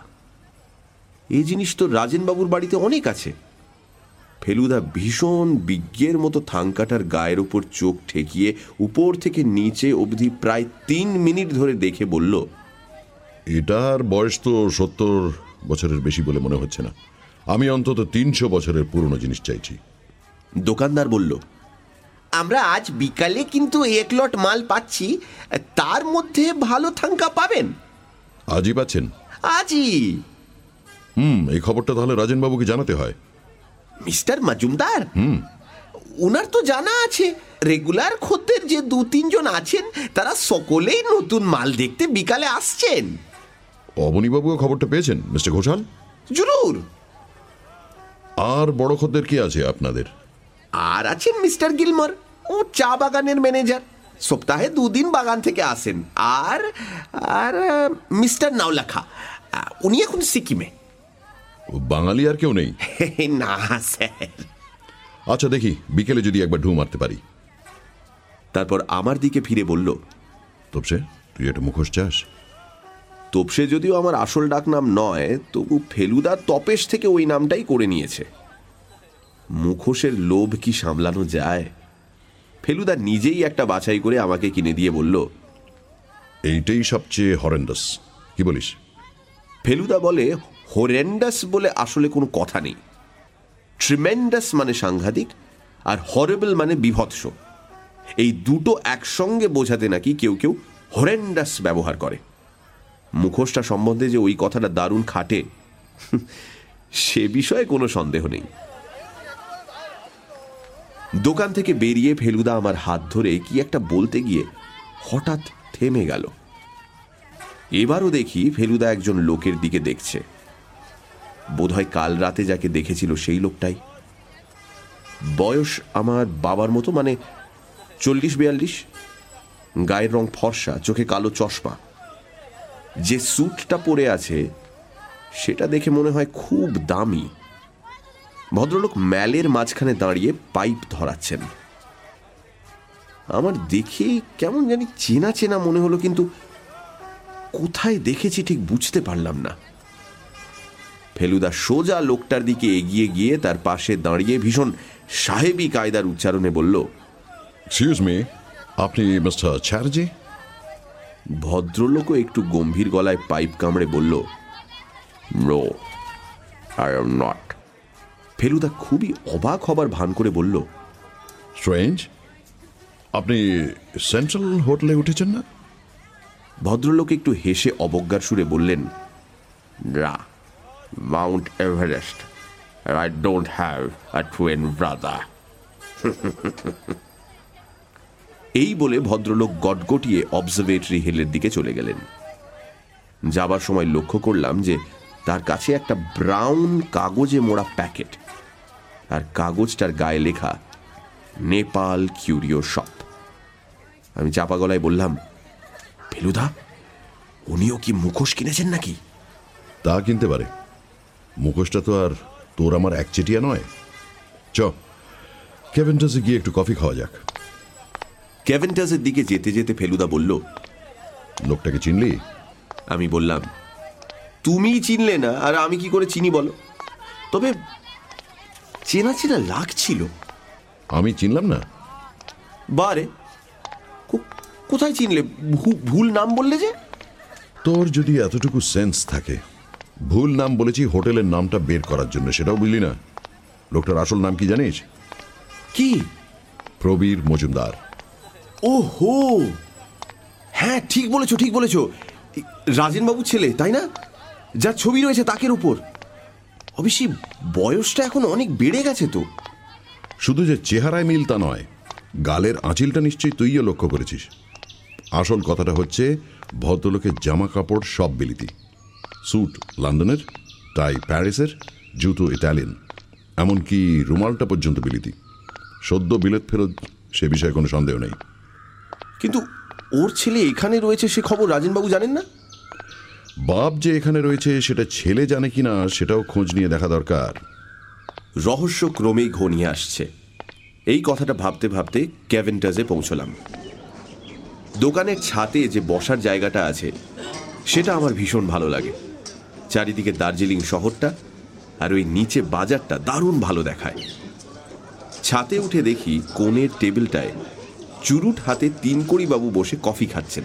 এই জিনিস তো রাজেনবাবুর বাড়িতে অনেক আছে। ফেলুদা ভীষণ বিজ্ঞের মতো থাঙ্কাটার গায়ের উপর চোখ ঠেকিয়ে উপর থেকে নিচে অবধি প্রায় তিন মিনিট ধরে দেখে বলল এটার বয়স তো সত্তর বছরের বেশি বলে মনে হচ্ছে না। আমি অন্তত তিনশো বছরের পুরনো জিনিস চাইছি। দোকানদার বলল আমরা আজ বিকালে কিন্তু এক লট মাল পাচ্ছি তার মধ্যে ভালো থাঙ্কা পাবেন। আজই পাচ্ছেন? আজই। হুম এই খবরটা তাহলে রাজেনবাবুকে জানাতে হয়। মিস্টার মজুমদার? ওনার তো জানা আছে রেগুলার খদ্দের যে দু তিনজন আছেন তারা সকলেই নতুন মাল দেখতে বিকালে আসছেন। অবনীবাবুও খবরটা পেয়েছেন মিস্টার ঘোষাল? জরুর। আর বড় খদ্দের কি আছে আপনাদের? আর আছেন মিস্টার গিলমর? ও চা বাগানের ম্যানেজার সপ্তাহে দুদিন বাগান থেকে আসেন। আর আর মিস্টার নাওলাখা। উনি এখন সিকিমে। ও বাঙালি আর কেউ নেই? না স্যার। আচ্ছা দেখি বিকেলে যদি একবার ঢু মারতে পারি। তারপর আমার দিকে ফিরে বলল তোপসে তুই একটা মুখোশ চাস? তোপসে যদিও আমার আসল ডাক নাম নয় তবু ফেলুদা তপেশ থেকে ওই নামটাই করে নিয়েছে। মুখোশের লোভ কি সামলানো যায়? ফেলুদা নিজেই একটা বাছাই করে আমাকে কিনে দিয়ে বলল এইটাই সবচেয়ে হরেন্ডাস কি বলিস? ফেলুদা বলে হরেন্ডাস বলে আসলে কোনো কথা নেই। ট্রিমেন্ডাস মানে সাংঘাতিক আর হরেবল মানে বিভৎস। এই দুটো একসঙ্গে বোঝাতে নাকি কেউ কেউ হরেন্ডাস ব্যবহার করে। মুখোশটা সম্বন্ধে যে ওই কথাটা দারুণ খাটে সে বিষয়ে কোনো সন্দেহ নেই। দোকান থেকে বেরিয়ে ফেলুদা আমার হাত ধরে কি একটা বলতে গিয়ে হঠাৎ থেমে গেল। এবারও দেখি ফেলুদা একজন লোকের দিকে দেখছে। বোধহয় কাল রাতে যাকে দেখেছিল সেই লোকটাই। বয়স আমার বাবার মতো মানে চল্লিশ বিয়াল্লিশ। গায়ের রং ফর্সা, চোখে কালো চশমা। যে স্যুটটা পরে আছে, সেটা দেখে মনে হয় খুব দামি। ভদ্রলোক ম্যালের মাঝখানে দাঁড়িয়ে পাইপ ধরাচ্ছেন। আমার দেখে কেমন জানি চেনা চেনা মনে হলো কিন্তু কোথায় দেখেছি ঠিক বুঝতে পারলাম না। ফেলুদা সোজা লোকটার দিকে এগিয়ে গিয়ে তার পাশে দাঁড়িয়ে ভীষণ সাহেবী কায়দার উচ্চারণে বলল এক্সকিউজ মি আপনি মিস্টার চ্যাটার্জি? ভদ্রলোকও একটু গম্ভীর গলায় পাইপ কামড়ে বলল no I am not Feluda খুবই অবাক হবার ভান করে বলল স্ট্রেঞ্জ আপনি সেন্ট্রাল হোটেলে উঠেছেন না? ভদ্রলোক একটু হেসে অবজ্ঞার সুরে বললেন না Mount Everest I don't have a twin brother এই বলে ভদ্রলোক গটগটিয়ে অবজারভেটরি হিলের দিকে চলে গেলেন। যাবার সময় লক্ষ্য করলাম যে তার কাছে একটা ব্রাউন কাগজে মোড়া প্যাকেট। আর কাগজটার গায়ে লেখা নেপাল কিউরিও শপ। আমি চাপা গলায় বললাম ফেলুদা উনিও কি মুখোশ কিনেছেন নাকি? তা কিনতে পারে। মুখোশটা তো আর তোর আমার একচেটিয়া নয়। চ কেভেন্টাসে গিয়ে একটু কফি খাওয়া যাক। ক্যাভেন্টাসের দিকে যেতে যেতে ফেলুদা বলল লোকটাকে চিনলি? আমি বললাম তুমি চিনলে না আর আমি কি করে চিনি বলো? তবে চেনা চেনা লাগছিল আমি চিনলাম না। বারে কোথায় চিনলে? ভুল নাম বললে যে? তোর যদি এতটুকু সেন্স থাকে ভুল নাম বলেছি হোটেলের নামটা বের করার জন্য সেটাও বুঝলি না? লোকটার আসল নাম কি জানিস? কি? প্রবীর মজুমদার। ও হো হ্যাঁ ঠিক বলেছ ঠিক বলেছ। এই রাজেনবাবুর ছেলে তাই না? যার ছবি রয়েছে তাকের উপর। অবশ্যই বয়সটা এখন অনেক বেড়ে গেছে তো। শুধু যে চেহারায় মিল তা নয় গালের আঁচিলটা নিশ্চয়ই তুইও লক্ষ্য করেছিস। আসল কথাটা হচ্ছে ভদ্রলোকের জামা কাপড় সব বিলিতি। স্যুট লন্ডনের টাই প্যারিসের জুতো ইটালিয়ান এমনকি রুমালটা পর্যন্ত বিলিতি। সদ্য বিলেত ফেরত সে বিষয়ে কোনো সন্দেহ নেই। কিন্তু ওর ছেলে এখানে রয়েছে সে খবর রাজেনবাবু জানেন না? বাপ যে এখানে রয়েছে, সেটা ছেলে জানে কিনা, সেটাও খোঁজ নিয়ে দেখা দরকার। রহস্য ক্রমেই ঘনিয়ে আসছে। এই কথাটা ভাবতে ভাবতে ক্যাভেন্টাজে পৌঁছলাম। দোকানের ছাতে যে বসার জায়গাটা আছে, সেটা আমার ভীষণ ভালো লাগে। চারিদিকে দার্জিলিং শহরটা আর ওই নিচে বাজারটা দারুণ ভালো দেখায়। ছাতে উঠে দেখি কোণের টেবিলটায় চুরুট হাতে তিন বাবু বসে কফি খাচ্ছেন।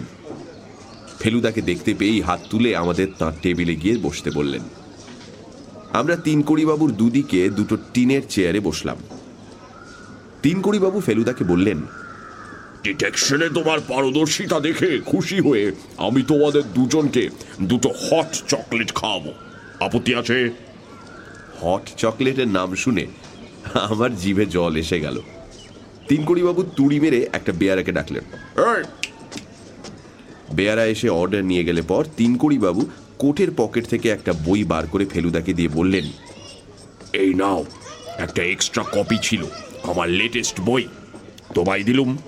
ফেলুদাকে দেখতে পেয়েই হাত তুলে আমাদের তাঁর টেবিলে গিয়ে বসতে বললেন। আমরা তিনকড়িবাবুর দুদিকে দুটো টিনের চেয়ারে বসলাম। তিনকড়িবাবু ফেলুদাকে বললেন ডিটেকশনে তোমার পারদর্শিতা দেখে খুশি হয়ে আমি তোমাদের দুজনকে দুটো হট চকলেট খাওয়াবো। আপত্তি আছে? হট চকলেটের নাম শুনে আমার জিভে জল এসে গেল। তিনকড়িবাবু তুড়ি মেরে একটা বেয়ারাকে ডাকলেন বেয়ারা এসে অর্ডার নিয়ে গেলে পর তিনকড়িবাবু কোটের পকেট থেকে একটা বই বার করে ফেলুদাকে দিয়ে বললেন এই নাও একটা এক্সট্রা কপি ছিল আমার লেটেস্ট বই। তোমায় দিলুম।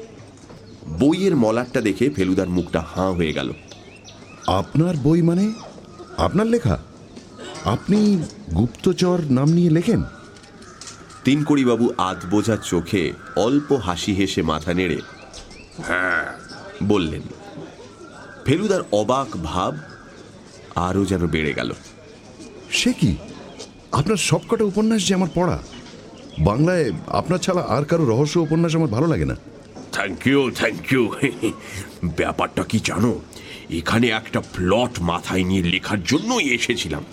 বইয়ের মলারটা দেখে ফেলুদার মুখটা হাঁ হয়ে গেল। আপনার বই মানে? আপনার লেখা? আপনি গুপ্তচর নাম নিয়ে লেখেন? তিনকড়িবাবু আধ বোঝা চোখে অল্প হাসি হেসে মাথা নেড়ে হ্যাঁ। বললেন ফেলুদার অবাক ভাব আরও যেন বেড়ে গেল। সে কি? আপনার সবকটা উপন্যাস যে আমার পড়া বাংলায় আপনার ছাড়া আর কারও রহস্য উপন্যাস আমার ভালো লাগে না। থ্যাংক ইউ থ্যাংক ইউ ব্যাপারটা কি জানো? এখানে একটা প্লট মাথায় নিয়ে লেখার জন্যই এসেছিলাম।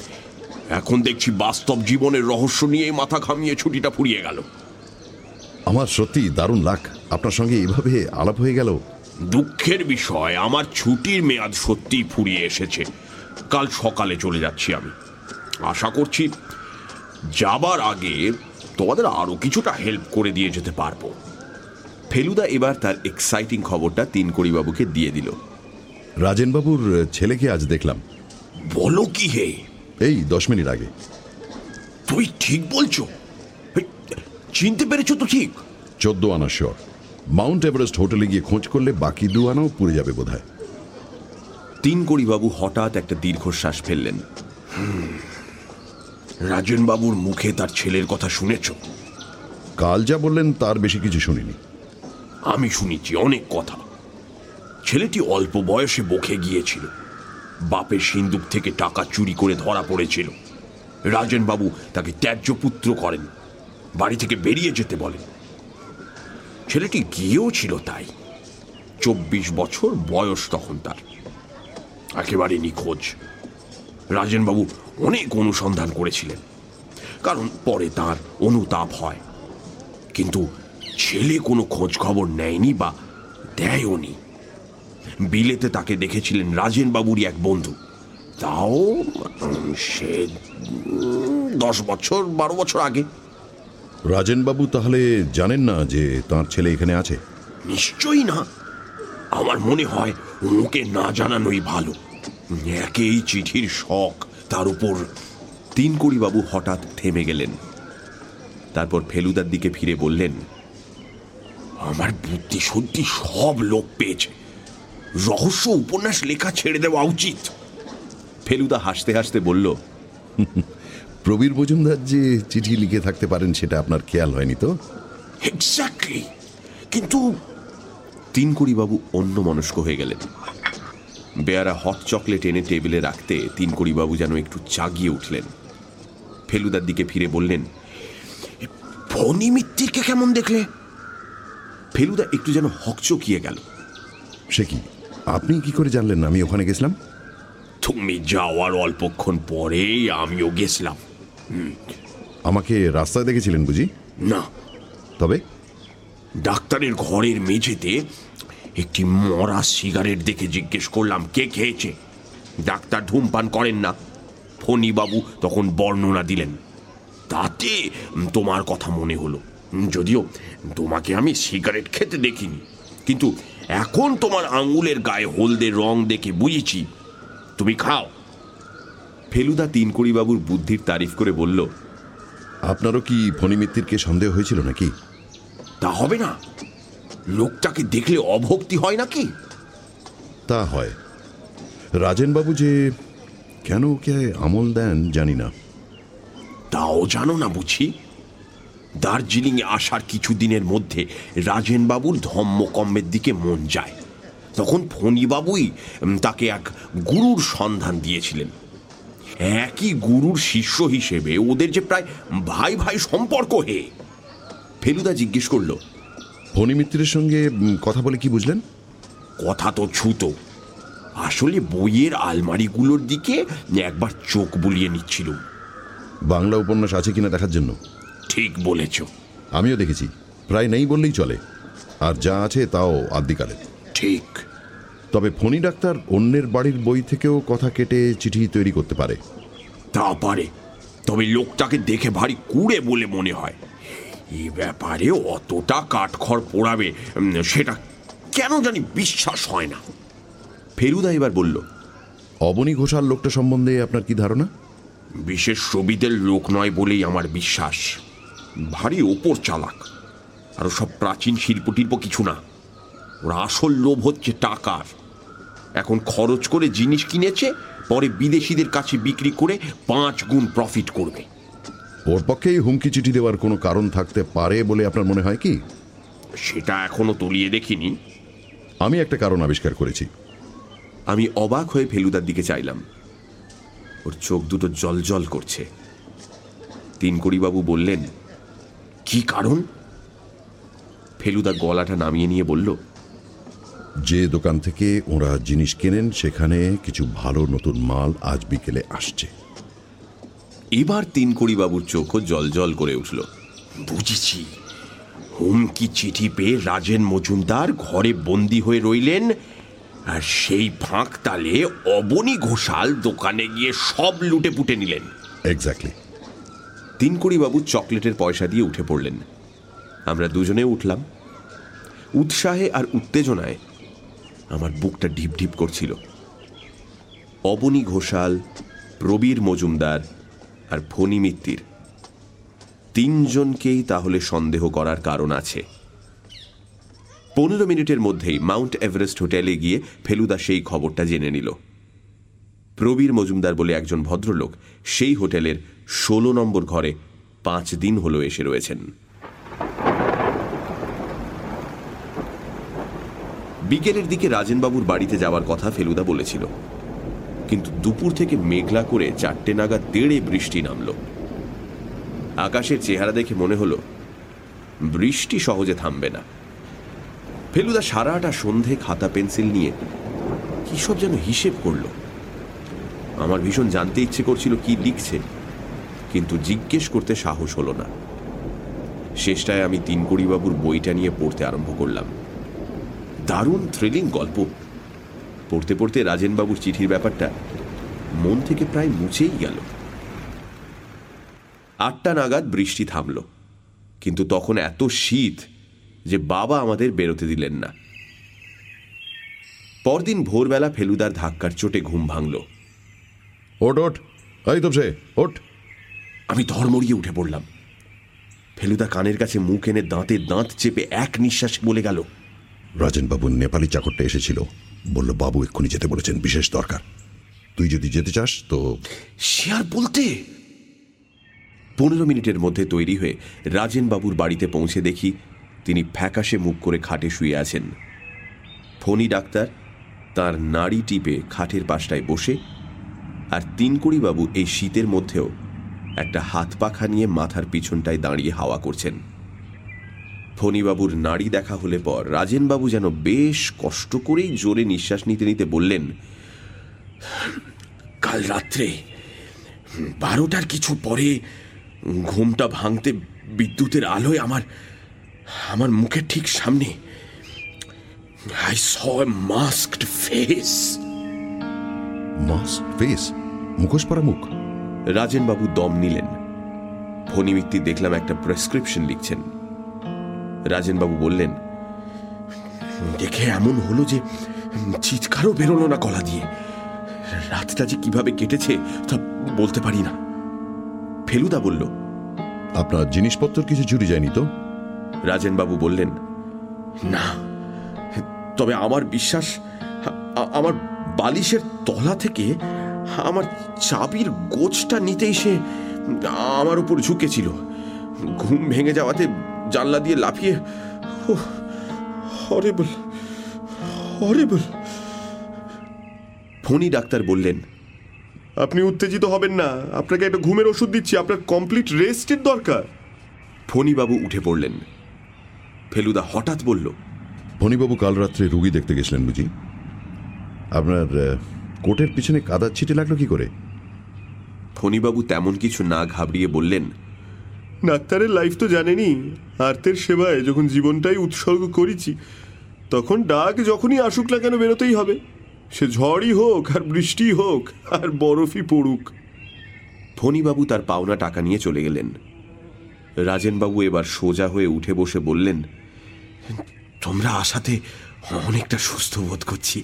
এখন দেখছি বাস্তব জীবনের রহস্য নিয়ে মাথা ঘামিয়ে ছুটিটা ফুরিয়ে গেল। আমার সত্যি দারুণ লাখ। আপনার সঙ্গে এভাবে আলাপ হয়ে গেল দুঃখের বিষয় আমার ছুটির মেয়াদ সত্যিই ফুরিয়ে এসেছে। কাল সকালে চলে যাচ্ছি আমি। আশা করছি যাবার আগে তোমাদের আরও কিছুটা হেল্প করে দিয়ে যেতে পারব। ফেলুদা এবার তার এক্সাইটিং খবরটা তিনকড়িবাবুকে দিয়ে দিল। রাজেনবাবুর ছেলেকে আজ দেখলাম। বলো কি হে? এই দশ মিনিট আগে। তুই ঠিক বলছো? চিনতে পেরেছ তো ঠিক? চোদ্দ আনা মাউন্ট এভারেস্ট হোটেলে গিয়ে খোঁজ করলে বাকি দু আনাও পুড়ে যাবে বোধ হয় তিনকড়িবাবু হঠাৎ একটা দীর্ঘশ্বাস ফেললেন। রাজেনবাবুর মুখে তার ছেলের কথা শুনেছ? কাল যা বললেন তার বেশি কিছু শুনিনি। আমি শুনেছি অনেক কথা। ছেলেটি অল্প বয়সে বকে গিয়েছিল। বাপের সিন্দুক থেকে টাকা চুরি করে ধরা পড়েছিল। রাজেনবাবু তাকে ত্যায্য পুত্র করেন। বাড়ি থেকে বেরিয়ে যেতে বলেন। ছেলেটি গিয়েও ছিল তাই। চব্বিশ বছর বয়স তখন তার। একেবারে নিখোঁজ। রাজেনবাবু অনেক অনুসন্ধান করেছিলেন, কারণ পরে তার অনুতাপ হয়। কিন্তু ছেলে কোনো খোঁজ খবর নেয়নি বা দেয়ওনি। বিলেতে তাকে দেখেছিলেন রাজেন বাবুরই এক বন্ধু। তাও সে দশ বছর, বারো বছর আগে। রাজেনবাবু তাহলে জানেন না যে তার ছেলে এখানে আছে? নিশ্চয়ই না। আমার মনে হয় ওকে না জানানোই ভালো। একেই চিঠির শখ তার উপর। তিন বাবু হঠাৎ থেমে গেলেন। তারপর ফেলুদার দিকে ফিরে বললেন, আমার বুদ্ধি সত্যি সব লোক পেয়েছে। রহস্য উপন্যাস লেখা ছেড়ে দেওয়া উচিত। ফেলুদা হাসতে হাসতে বলল প্রবীর মজুমদার যে চিঠি লিখে থাকতে পারেন সেটা আপনার খেয়াল হয়নি তো? এক্স্যাক্টলি কিন্তু তিন বাবু অন্য মনস্ক হয়ে গেলেন। বেয়ারা হট চকলেট এনে টেবিলে রাখতে তিন বাবু যেন একটু চাগিয়ে উঠলেন। ফেলুদার দিকে ফিরে বললেন ফণি মিত্তিরকে কেমন দেখলে? ফেলুদা একটু যেন হকচকিয়ে গেল। সে কি? আপনি কি করে জানলেন আমি ওখানে গেছিলাম? তুমি যাওয়ার অল্পক্ষণ পরেই আমিও গেছিলাম। আমাকে রাস্তায় দেখেছিলেন বুঝি? না। তবে? ডাক্তারের ঘরের মেঝেতে একটি মরা সিগারেট দেখে জিজ্ঞেস করলাম কে খেয়েছে? ডাক্তার ধূমপান করেন না। ফণিবাবু তখন বর্ণনা দিলেন তাতে তোমার কথা মনে হলো। যদিও তোমাকে আমি সিগারেট খেতে দেখিনি কিন্তু এখন তোমার আঙুলের গায়ে হলদে রং দেখে বুঝেছি। তুমি খাও। ফেলুদা তিন বাবুর বুদ্ধির তারিফ করে বলল আপনারও কি ফণিমিত্তিরকে সন্দেহ হয়েছিল নাকি? তা হবে না। লোকটাকে দেখলে অভক্তি হয় নাকি? তা হয়। রাজেনবাবু যে কেন ওকে আমল দেন জানি না। তাও জানো না বুঝি? দার্জিলিংয়ে আসার কিছুদিনের মধ্যে রাজেনবাবুর ধম্মকম্মের দিকে মন যায়। তখন ফণিবাবুই তাকে এক গুরুর সন্ধান দিয়েছিলেন। একই গুরুর শিষ্য হিসেবে ওদের যে প্রায় ভাই ভাই সম্পর্ক হে। ফেলুদা জিজ্ঞেস করল ফণিমিত্রের সঙ্গে কথা বলে কি বুঝলেন? কথা তো ছুতো। আসলে বইয়ের আলমারিগুলোর দিকে একবার চোখ বুলিয়ে নিচ্ছিল। বাংলা উপন্যাস আছে কিনা দেখার জন্য? ঠিক বলেছ। আমিও দেখেছি। প্রায় নেই বললেই চলে। আর যা আছে তাও আদ্যিকালের। ঠিক। তবে ফণি ডাক্তার অন্যের বাড়ির বই থেকেও কথা কেটে চিঠি তৈরি করতে পারে। তা পারে। তবে লোকটাকে দেখে ভারী কুড়ে বলে মনে হয়। এ ব্যাপারে অতটা কাঠখড় পোড়াবে সেটা কেন জানি বিশ্বাস হয় না। ফেরুদা এবার বলল অবনী ঘোষাল লোকটা সম্বন্ধে আপনার কি ধারণা? বিশেষ সবিদের লোক নয় বলেই আমার বিশ্বাস। ভারী ওপর চালাক। আর সব প্রাচীন শিল্পটিল্প কিছু না। ওরা আসল লোভ হচ্ছে টাকার। এখন খরচ করে জিনিস কিনেছে পরে বিদেশিদের কাছে বিক্রি করে পাঁচ গুণ প্রফিট করবে। ওর পক্ষেই হুমকি চিঠি দেওয়ার কোনো কারণ থাকতে পারে বলে আপনার মনে হয় কি? সেটা এখনও তলিয়ে দেখিনি। আমি একটা কারণ আবিষ্কার করেছি। আমি অবাক হয়ে ফেলুদার দিকে চাইলাম। ওর চোখ দুটো জল জল করছে। তিন বাবু বললেন কি কারণ? ফেলুদা গলাটা নামিয়ে নিয়ে বলল যে দোকান থেকে ওরা জিনিস কেনেন সেখানে কিছু ভালো নতুন মাল আজ বিকেলে আসছে। এবার তিন বাবুর চোখও জল জল করে উঠল। বুঝেছি। হুমকি চিঠি পেয়ে রাজেন মজুমদার ঘরে বন্দি হয়ে রইলেন আর সেই ফাঁক তালে অবনী ঘোষাল দোকানে গিয়ে সব লুটে পুটে নিলেন। এক্স্যাক্টলি তিন বাবু চকলেটের পয়সা দিয়ে উঠে পড়লেন। আমরা দুজনে উঠলাম। উৎসাহে আর উত্তেজনায় আমার বুকটা ঢিপ ঢিপ করছিল। অবনী ঘোষাল, প্রবীর মজুমদার আর ফণি মিত্তির। তিনজনকেই তাহলে সন্দেহ করার কারণ আছে। পনেরো মিনিটের মধ্যেই মাউন্ট এভারেস্ট হোটেলে গিয়ে ফেলুদা সেই খবরটা জেনে নিল। প্রবীর মজুমদার বলে একজন ভদ্রলোক সেই হোটেলের ষোলো নম্বর ঘরে পাঁচ দিন হলো এসে রয়েছেন। বিকেলের দিকে রাজেনবাবুর বাড়িতে যাওয়ার কথা ফেলুদা বলেছিল। কিন্তু দুপুর থেকে মেঘলা করে চারটে নাগাদ দেড়ে বৃষ্টি নামল। আকাশের চেহারা দেখে মনে হলো, বৃষ্টি সহজে থামবে না। ফেলুদা সারাটা সন্ধে খাতা পেন্সিল নিয়ে কি সব যেন হিসেব করল। আমার ভীষণ জানতে ইচ্ছে করছিল কি লিখছে, কিন্তু জিজ্ঞেস করতে সাহস হলো না। শেষটায় আমি তিনকুড়িবাবুর বইটা নিয়ে পড়তে আরম্ভ করলাম। দারুণ থ্রিলিং গল্প। পড়তে পড়তে রাজেনবাবুর চিঠির ব্যাপারটা মন থেকে প্রায় মুছেই গেল। আটটা নাগাদ বৃষ্টি থামল কিন্তু তখন এত শীত যে বাবা আমাদের বেরোতে দিলেন না। পরদিন ভোরবেলা ফেলুদার ধাক্কার চোটে ঘুম ভাঙল। ওট ওট এই তো ওট আমি ধর্মড়িয়ে উঠে পড়লাম। ফেলুদা কানের কাছে মুখ এনে দাঁতে দাঁত চেপে এক নিঃশ্বাস বলে গেল। রাজেনবাবুর নেপালি চাকরটা এসেছিল। বলল, বাবু, এক্ষুনি যেতে বলেছেন, বিশেষ দরকার। তুই যদি যেতে চাস তো সে আর বলতে? পনেরো মিনিটের মধ্যে তৈরি হয়ে রাজেনবাবুর বাড়িতে পৌঁছে দেখি তিনি ফ্যাকাশে মুখ করে খাটে শুয়ে আছেন। ফণি ডাক্তার তার নাড়ি টিপে খাটের পাশটায় বসে আর তিনকুড়িবাবু এই শীতের মধ্যেও একটা হাত পাখা নিয়ে মাথার পিছনটায় দাঁড়িয়ে হাওয়া করছেন। ফণিবাবুর নাড়ি দেখা হলে পর রাজেনবাবু যেন বেশ কষ্ট করেই জোরে নিঃশ্বাস নিতে নিতে বললেন কাল রাত্রে বারোটার কিছু পরে ঘুমটা ভাঙতে বিদ্যুতের আলোয় আমার আমার মুখের ঠিক সামনে I saw masked face mask face মুখোশ পরা মুখ? রাজেনবাবু দম নিলেন। ফণি মিত্তি দেখলাম একটা প্রেসক্রিপশন লিখছেন। রাজেনবাবু বললেন দেখে এমন হলো যে চিৎকারও বেরোলো না গলা দিয়ে। রাতটা যে কীভাবে কেটেছে তা বলতে পারি না। ফেলুদা বলল আপনার জিনিসপত্র কিছু চুরি যায়নি তো? রাজেনবাবু বললেন না তবে আমার বিশ্বাস আমার বালিশের তলা থেকে আমার চাবির গোছটা নিতেই সে আমার উপর ঝুঁকেছিল। ঘুম ভেঙে যাওয়াতে জানলা দিয়ে লাফিয়ে হরেবল হরেবল ফণি ডাক্তার বললেন আপনি উত্তেজিত হবেন না আপনাকে একটা ঘুমের ওষুধ দিচ্ছি আপনার কমপ্লিট রেস্টের দরকার। ফণিবাবু উঠে পড়লেন। ফেলুদা হঠাৎ বলল ফণিবাবু কাল রাত্রে রুগী দেখতে গেছিলেন বুঝি? আপনার কোটের পিছনে কাদার ছিটে লাগল কি করে? ফণিবাবু তেমন কিছু না ঘাবড়িয়ে বললেন ডাক্তারের লাইফ তো জানেনি। আর্তের সেবায় যখন জীবনটাই উৎসর্গ করেছি, তখন ডাক যখনই আসুক না কেন বেরোতেই হবে। সে ঝড়ই হোক, আর বৃষ্টি হোক, আর বরফই পড়ুক। ফণিবাবু তার পাওনা টাকা নিয়ে চলে গেলেন। রাজেনবাবু এবার সোজা হয়ে উঠে বসে বললেন, তোমরা আসাতে অনেকটা সুস্থ বোধ করছি।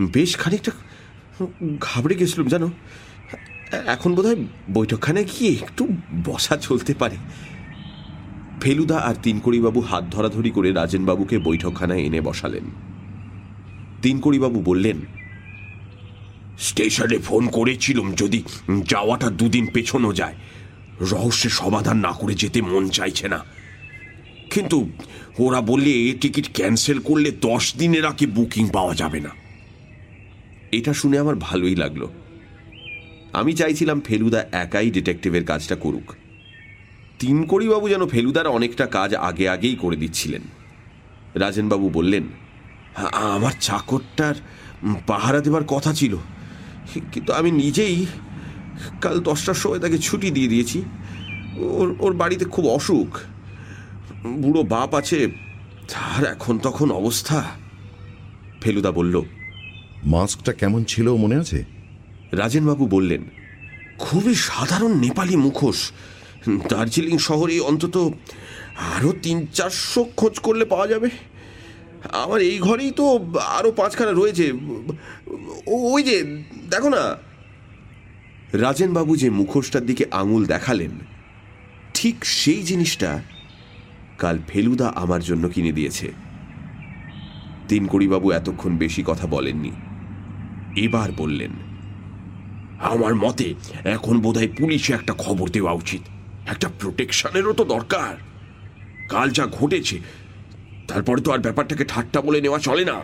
বেশ খানিকটা ঘাবড়ে গেছিলাম, জানো? এখন বোধহয় বৈঠকখানে গিয়ে একটু বসা চলতে পারে। ফেলুদা আর তিনকড়িবাবু হাত ধরাধরি করে রাজেনবাবুকে বৈঠকখানায় এনে বসালেন। তিনকড়িবাবু বললেন স্টেশনে ফোন করেছিলাম যদি যাওয়াটা দুদিন পেছনো যায়। রহস্যের সমাধান না করে যেতে মন চাইছে না। কিন্তু ওরা বললে এ টিকিট ক্যান্সেল করলে দশ দিনের আগে বুকিং পাওয়া যাবে না। এটা শুনে আমার ভালোই লাগল। আমি চাইছিলাম ফেলুদা একাই ডিটেকটিভের কাজটা করুক। তিনকড়িবাবু যেন ফেলুদার অনেকটা কাজ আগে আগেই করে দিচ্ছিলেন। রাজেনবাবু বললেন আমার চাকরটার পাহারা দেবার কথা ছিল। কিন্তু আমি নিজেই কাল দশটার সময় তাকে ছুটি দিয়ে দিয়েছি। ওর ওর বাড়িতে খুব অসুখ। বুড়ো বাপ আছে, তার এখন তখন অবস্থা? ফেলুদা বলল, মাস্কটা কেমন ছিল মনে আছে? রাজেনবাবু বললেন, খুবই সাধারণ নেপালি মুখোশ। দার্জিলিং শহরে অন্তত আরও তিন চারশো খোঁজ করলে পাওয়া যাবে। আমার এই ঘরেই তো আরও পাঁচখানা রয়েছে। ওই যে, দেখো না। রাজেনবাবু যে মুখোশটার দিকে আঙুল দেখালেন, ঠিক সেই জিনিসটা কাল ফেলুদা আমার জন্য কিনে দিয়েছে। তিনকড়িবাবু এতক্ষণ বেশি কথা বলেননি। এবার বললেন আমার মতে, এখন বোধহয় পুলিশে একটা খবর দেওয়া উচিত। একটা প্রোটেকশনেরও তো দরকার। কাল যা ঘটেছে, তারপরে তো আর ব্যাপারটাকে ঠাট্টা বলে নেওয়া চলে না।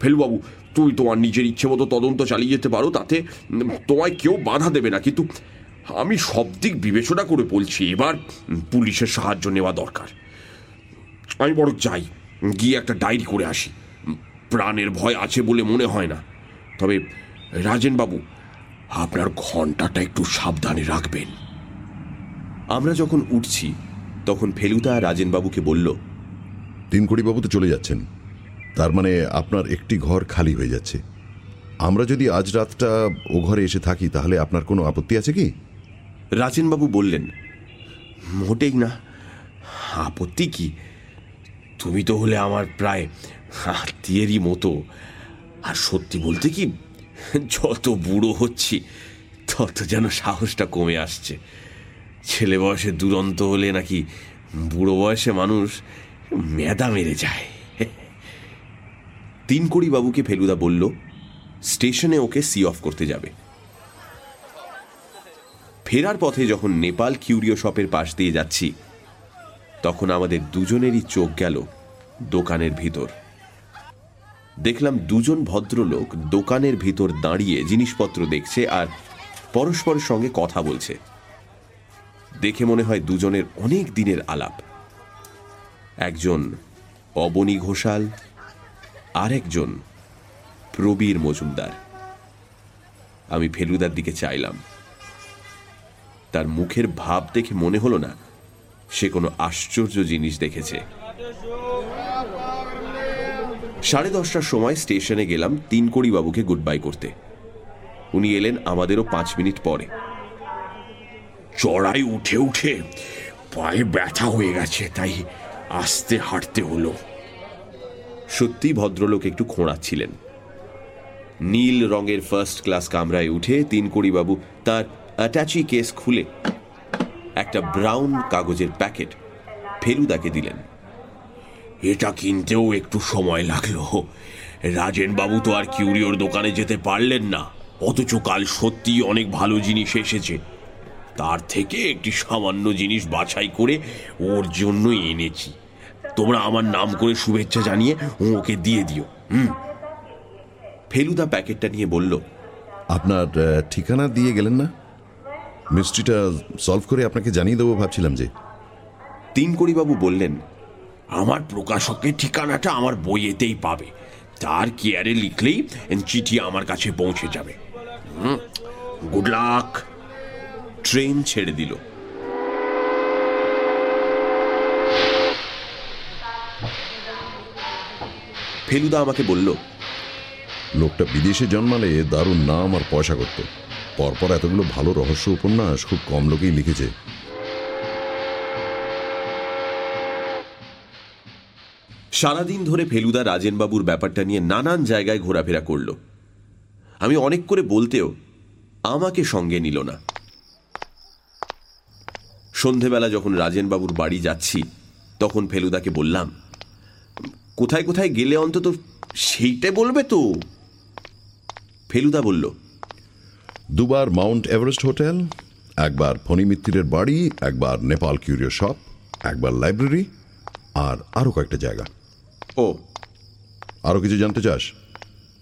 ফেলুবাবু, তুই তোমার নিজের ইচ্ছে মতো তদন্ত চালিয়ে যেতে পারো, তাতে তোমায় কেউ বাধা দেবে না। কিন্তু আমি সব দিক বিবেচনা করে বলছি, এবার পুলিশের সাহায্য নেওয়া দরকার। আমি বড় যাই, গিয়ে একটা ডায়েরি করে আসি। প্রাণের ভয় আছে বলে মনে হয় না। তবে রাজেনবাবু আপনার ঘন্টাটা একটু সাবধানে রাখবেন। আমরা যখন উঠছি তখন ফেলুদা রাজেনবাবুকে বলল তিন বাবু তো চলে যাচ্ছেন। তার মানে আপনার একটি ঘর খালি হয়ে যাচ্ছে। আমরা যদি আজ রাতটা ও ঘরে এসে থাকি তাহলে আপনার কোনো আপত্তি আছে কি? রাজেনবাবু বললেন মোটেই না। আপত্তি কি? তুমি তো হলে আমার প্রায় আত্মীয়েরই মতো। আর সত্যি বলতে কি যত বুড়ো হচ্ছি, তত যেন সাহসটা কমে আসছে। ছেলে বয়সে দুরন্ত হলে নাকি বুড়ো বয়সে মানুষ মেদা মেরে যায়। তিন বাবুকে ফেলুদা বলল, স্টেশনে ওকে সি অফ করতে যাবে। ফেরার পথে যখন নেপাল কিউরিও শপের পাশ দিয়ে যাচ্ছি, তখন আমাদের দুজনেরই চোখ গেল দোকানের ভিতর। দেখলাম দুজন ভদ্রলোক দোকানের ভিতর দাঁড়িয়ে জিনিসপত্র দেখছে আর পরস্পরের সঙ্গে কথা বলছে। দেখে মনে হয় দুজনের অনেক দিনের আলাপ। একজন অবনী ঘোষাল, আরেকজন প্রবীর মজুমদার। আমি ফেলুদার দিকে চাইলাম। তার মুখের ভাব দেখে মনে হলো না, সে কোনো আশ্চর্য জিনিস দেখেছে। সাড়ে দশটার সময় স্টেশনে গেলাম তিন বাবুকে গুড বাই করতে। উনি এলেন আমাদেরও পাঁচ মিনিট পরে। চড়াই উঠে উঠে পায়ে ব্যথা হয়ে গেছে, তাই আস্তে হাঁটতে হলো। সত্যি ভদ্রলোক একটু খোঁড়াচ্ছিলেন। নীল রঙের ফার্স্ট ক্লাস কামরায় উঠে তিন বাবু তার অ্যাটাচি কেস খুলে একটা ব্রাউন কাগজের প্যাকেট ফেলুদাকে দিলেন। এটা কিনতেও একটু সময় লাগল। রাজেন বাবু তো আর কিউরিওর দোকানে যেতে পারলেন না। অথচ কাল সত্যি অনেক ভালো জিনিস এসেছে। তার থেকে একটি সামান্য জিনিস বাছাই করে ওর জন্য এনেছি। তোমরা আমার নাম করে শুভেচ্ছা জানিয়ে ওকে দিয়ে দিও হুম? ফেলুদা প্যাকেটটা নিয়ে বলল আপনার ঠিকানা দিয়ে গেলেন না? মিস্ট্রিটা সলভ করে আপনাকে জানিয়ে দেবো ভাবছিলাম যে। তিন বাবু বললেন আমার প্রকাশকের ঠিকানাটা আমার বইয়েতেই পাবে। তার কেয়ারে লিখলেই চিঠি আমার কাছে পৌঁছে যাবে। গুড লাক ট্রেন ছেড়ে দিল। ফেলুদা আমাকে বলল, লোকটা বিদেশে জন্মালে দারুণ নাম আর পয়সা করত। পরপর এতগুলো ভালো রহস্য উপন্যাস খুব কম লোকেই লিখেছে। সারাদিন ধরে ফেলুদা রাজেনবাবুর ব্যাপারটা নিয়ে নানান জায়গায় ঘোরাফেরা করল। আমি অনেক করে বলতেও আমাকে সঙ্গে নিল না। সন্ধেবেলা যখন রাজেনবাবুর বাড়ি যাচ্ছি, তখন ফেলুদাকে বললাম, কোথায় কোথায় গেলে অন্তত সেইটা বলবে তো? ফেলুদা বলল, দুবার মাউন্ট এভারেস্ট হোটেল, একবার ফণি মিত্তিরের বাড়ি, একবার নেপাল কিউরিও শপ, একবার লাইব্রেরি, আর আরও কয়েকটা জায়গা। ও। আরও কিছু জানতে চাস?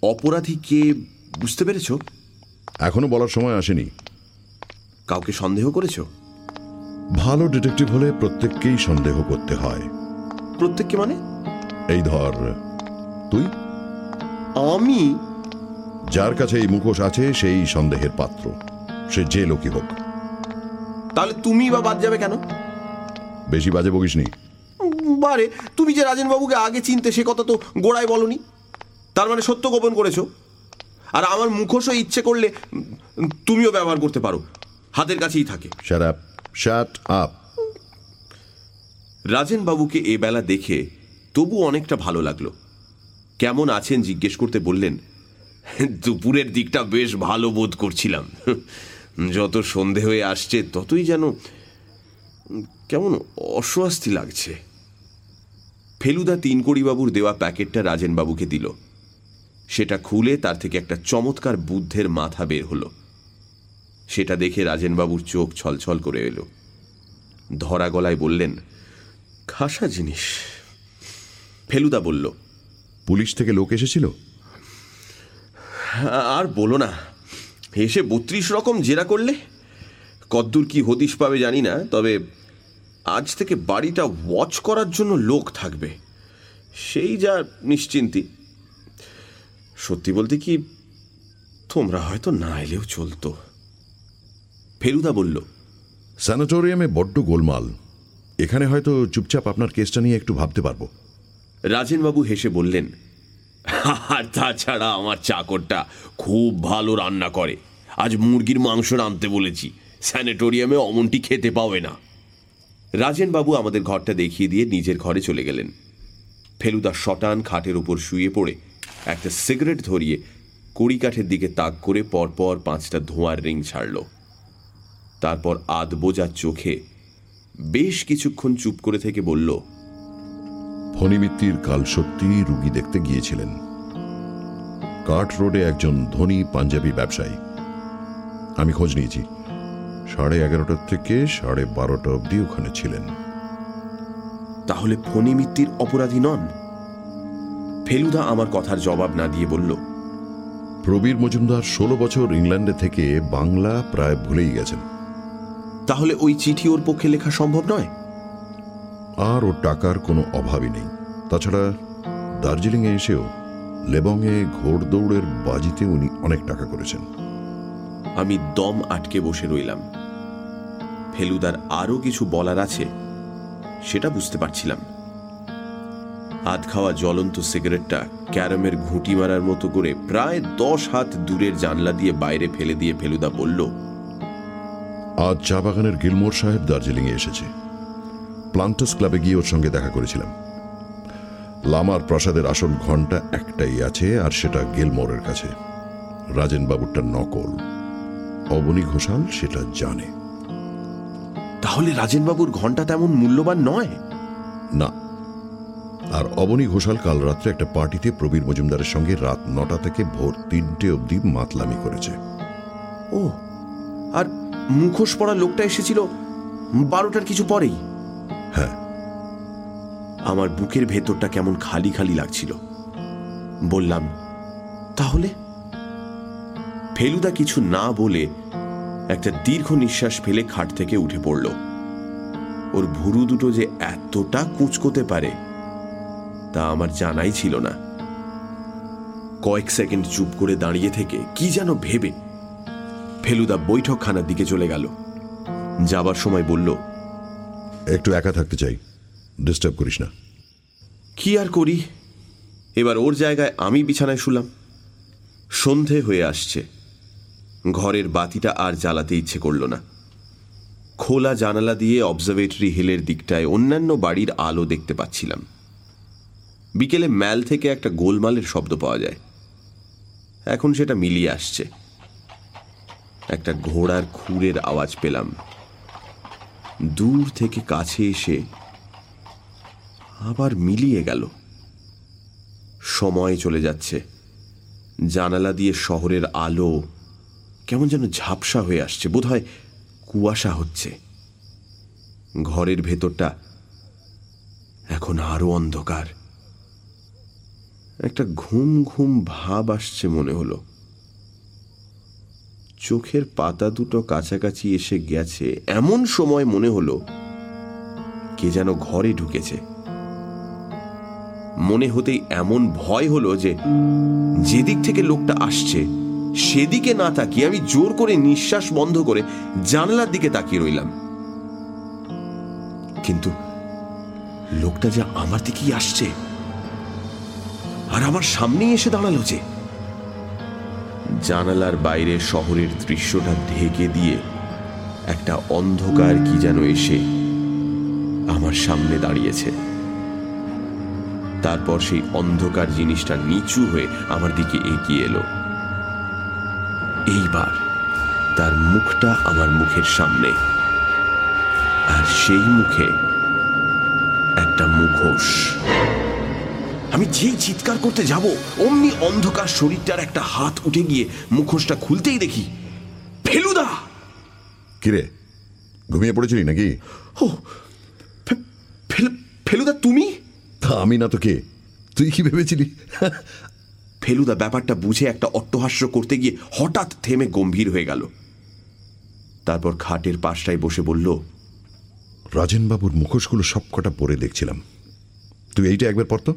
অপরাধী কে বুঝতে পেরেছ? এখনও বলার সময় আসেনি। কাউকে সন্দেহ করেছ? ভালো ডিটেকটিভ হলে প্রত্যেককেই সন্দেহ করতে হয়। প্রত্যেককে মানে? এই ধর তুই? আমি? যার কাছে এই মুখোশ আছে সেই সন্দেহের পাত্র। সে যে লোকই হোক। তাহলে তুমি বা বাদ যাবে কেন? বেশি বাজে বকিসনি। বারে তুমি যে রাজেনবাবুকে আগে চিনতে সে কথা তো গোড়ায় বলনি। তার মানে সত্য গোপন করেছ। আর আমার মুখোশও ইচ্ছে করলে তুমিও ব্যবহার করতে পারো। হাতের কাছেই থাকে। রাজেনবাবুকে এ বেলা দেখে তবু অনেকটা ভালো লাগল। কেমন আছেন জিজ্ঞেস করতে বললেন দুপুরের দিকটা বেশ ভালো বোধ করছিলাম। যত সন্ধে হয়ে আসছে ততই যেন কেমন অস্বস্তি লাগছে। ফেলুদা তিনকড়িবাবুর দেওয়া প্যাকেটটা রাজেনবাবুকে দিল। সেটা খুলে তার থেকে একটা চমৎকার বুদ্ধের মাথা বের হলো। সেটা দেখে রাজেনবাবুর চোখ ছলছল করে এলো। ধরা গলায় বললেন খাসা জিনিস। ফেলুদা বলল পুলিশ থেকে লোক এসেছিল? আর বলো না এসে বত্রিশ রকম জেরা করলে? কদ্দূর কি হদিশ পাবে জানি না তবে আজ থেকে বাড়িটা ওয়াচ করার জন্য লোক থাকবে। সেই যা নিশ্চিন্তি। সত্যি বলতে কি তোমরা হয়তো না এলেও চলতো। ফেলুদা বলল স্যানাটোরিয়ামে বড্ড গোলমাল। এখানে হয়তো চুপচাপ আপনার কেসটা নিয়ে একটু ভাবতে পারব। রাজেনবাবু হেসে বললেন আর তাছাড়া আমার চাকরটা খুব ভালো রান্না করে। আজ মুরগির মাংস রাঁধতে বলেছি। স্যানিটোরিয়ামে অমনটি খেতে পাবে না। রাজেনবাবু আমাদের ঘরটা দেখিয়ে দিয়ে নিজের ঘরে চলে গেলেন। ফেলুদা শটান খাটের উপর শুয়ে পড়ে, একটা সিগারেট ধরিয়ে কড়িকাঠের দিকে তাক করে পরপর পাঁচটা ধোঁয়ার রিং ছাড়ল। তারপর আধ বোজার চোখে বেশ কিছুক্ষণ চুপ করে থেকে বলল, ফণিমিত্তির কাল সত্যি রুগী দেখতে গিয়েছিলেন। কাঠ রোডে একজন ধনী পাঞ্জাবি ব্যবসায়ী। আমি খোঁজ নিয়েছি। সাড়ে এগারোটার থেকে সাড়ে বারোটা অবধি ওখানে ছিলেন। তাহলে ফণি মিত্তির অপরাধী নন? ফেলুদা আমার কথার জবাব না দিয়ে বলল প্রবীর মজুমদার ষোলো বছর ইংল্যান্ডে থেকে বাংলা প্রায় ভুলেই গেছেন। তাহলে ওই চিঠি ওর পক্ষে লেখা সম্ভব নয়? আর ওর টাকার কোনো অভাবই নেই। তাছাড়া দার্জিলিংয়ে এসেও লেবংয়ে ঘোড়দৌড়ের বাজিতে উনি অনেক টাকা করেছেন। আমি দম আটকে বসে রইলাম। ফেলুদার আরও কিছু বলার আছে, সেটা বুঝতে পারছিলাম। আধ খাওয়া জ্বলন্ত সিগারেটটা ক্যারামের ঘুঁটি মারার মতো করে প্রায় দশ হাত দূরের জানলা দিয়ে বাইরে ফেলে দিয়ে ফেলুদা বলল, আজ চা বাগানের গিলমোর সাহেব দার্জিলিংয়ে এসেছে। প্লান্টাস ক্লাবে গিয়ে ওর সঙ্গে দেখা করেছিলাম। লামার প্রাসাদের আসল ঘণ্টা একটাই আছে, আর সেটা গিলমোরের কাছে। রাজেন বাবুরটা নকল। অবনী ঘোষাল সেটা জানে। তাহলে রাজেনবাবুর ঘণ্টা তেমন মূল্যবান নয়? না। আর অবনী ঘোষাল কাল রাত্রে একটা পার্টিতে প্রবীর মজুমদারের সঙ্গে রাত নটা থেকে ভোর তিনটে অবধি মাতলামি করেছে। ও আর মুখোশ পড়া লোকটা এসেছিল বারোটার কিছু পরেই? হ্যাঁ। আমার বুকের ভেতরটা কেমন খালি খালি লাগছিল। বললাম তাহলে? ফেলুদা কিছু না বলে একটা দীর্ঘ নিঃশ্বাস ফেলে খাট থেকে উঠে পড়ল। ওর ভুরু দুটো যে এতটা কুঁচকোতে পারে তা আমার জানাই ছিল না। কয়েক সেকেন্ড চুপ করে দাঁড়িয়ে থেকে কি যেন ভেবে ফেলুদা বৈঠকখানার দিকে চলে গেল। যাবার সময় বলল একটু একা থাকতে চাই ডিস্টার্ব করিস না। কি আর করি? এবার ওর জায়গায় আমি বিছানায় শুলাম। সন্ধে হয়ে আসছে। ঘরের বাতিটা আর জ্বালাতে ইচ্ছে করল না। খোলা জানালা দিয়ে অবজারভেটরি হিলের দিকটায় অন্যান্য বাড়ির আলো দেখতে পাচ্ছিলাম। বিকেলে ম্যাল থেকে একটা গোলমালের শব্দ পাওয়া যায়। এখন সেটা মিলিয়ে আসছে। একটা ঘোড়ার খুরের আওয়াজ পেলাম। দূর থেকে কাছে এসে আবার মিলিয়ে গেল। সময় চলে যাচ্ছে। জানালা দিয়ে শহরের আলো কেমন যেন ঝাপসা হয়ে আসছে, বোধহয় কুয়াশা হচ্ছে। ঘরের ভেতরটা এখন আরও অন্ধকার। একটা ঘুম ঘুম ভাব আসছে মনে হলো। চোখের পাতা দুটো কাছাকাছি এসে গেছে, এমন সময় মনে হলো কে যেন ঘরে ঢুকেছে। মনে হতেই এমন ভয় হলো যে যেদিক থেকে লোকটা আসছে সেদিকে না তাকিয়ে আমি জোর করে নিঃশ্বাস বন্ধ করে জানলার দিকে তাকিয়ে রইলাম। কিন্তু লোকটা যে আমার দিকেই আসছে আর আমার সামনেই এসে দাঁড়াল যে, জানালার বাইরে শহরের দৃশ্যটা ঢেকে দিয়ে একটা অন্ধকার কি যেন এসে আমার সামনে দাঁড়িয়েছে। তারপর সেই অন্ধকার জিনিসটা নিচু হয়ে আমার দিকে এগিয়ে এলো। এইবার তার মুখটা আমার মুখের সামনে। আর সেই মুখে একটা মুখোশ। আমি যেই চিৎকার করতে যাব অমনি অন্ধকার শরীরটার একটা হাত উঠে গিয়ে মুখোশটা খুলতেই দেখি ফেলুদা! কিরে ঘুমিয়ে পড়েছিলি নাকি? ও ফেলুদা তুমি? তা আমি না তো কে? তুই কি ভেবেছিলি? ফেলুদা ব্যাপারটা বুঝে একটা অট্টহাস্য করতে গিয়ে হঠাৎ থেমে গম্ভীর হয়ে গেল। তারপর খাটের পাশটায় বসে বলল রাজেনবাবুর মুখোশগুলো সবকটা পরে দেখছিলাম। তুই এইটা একবার পড়তো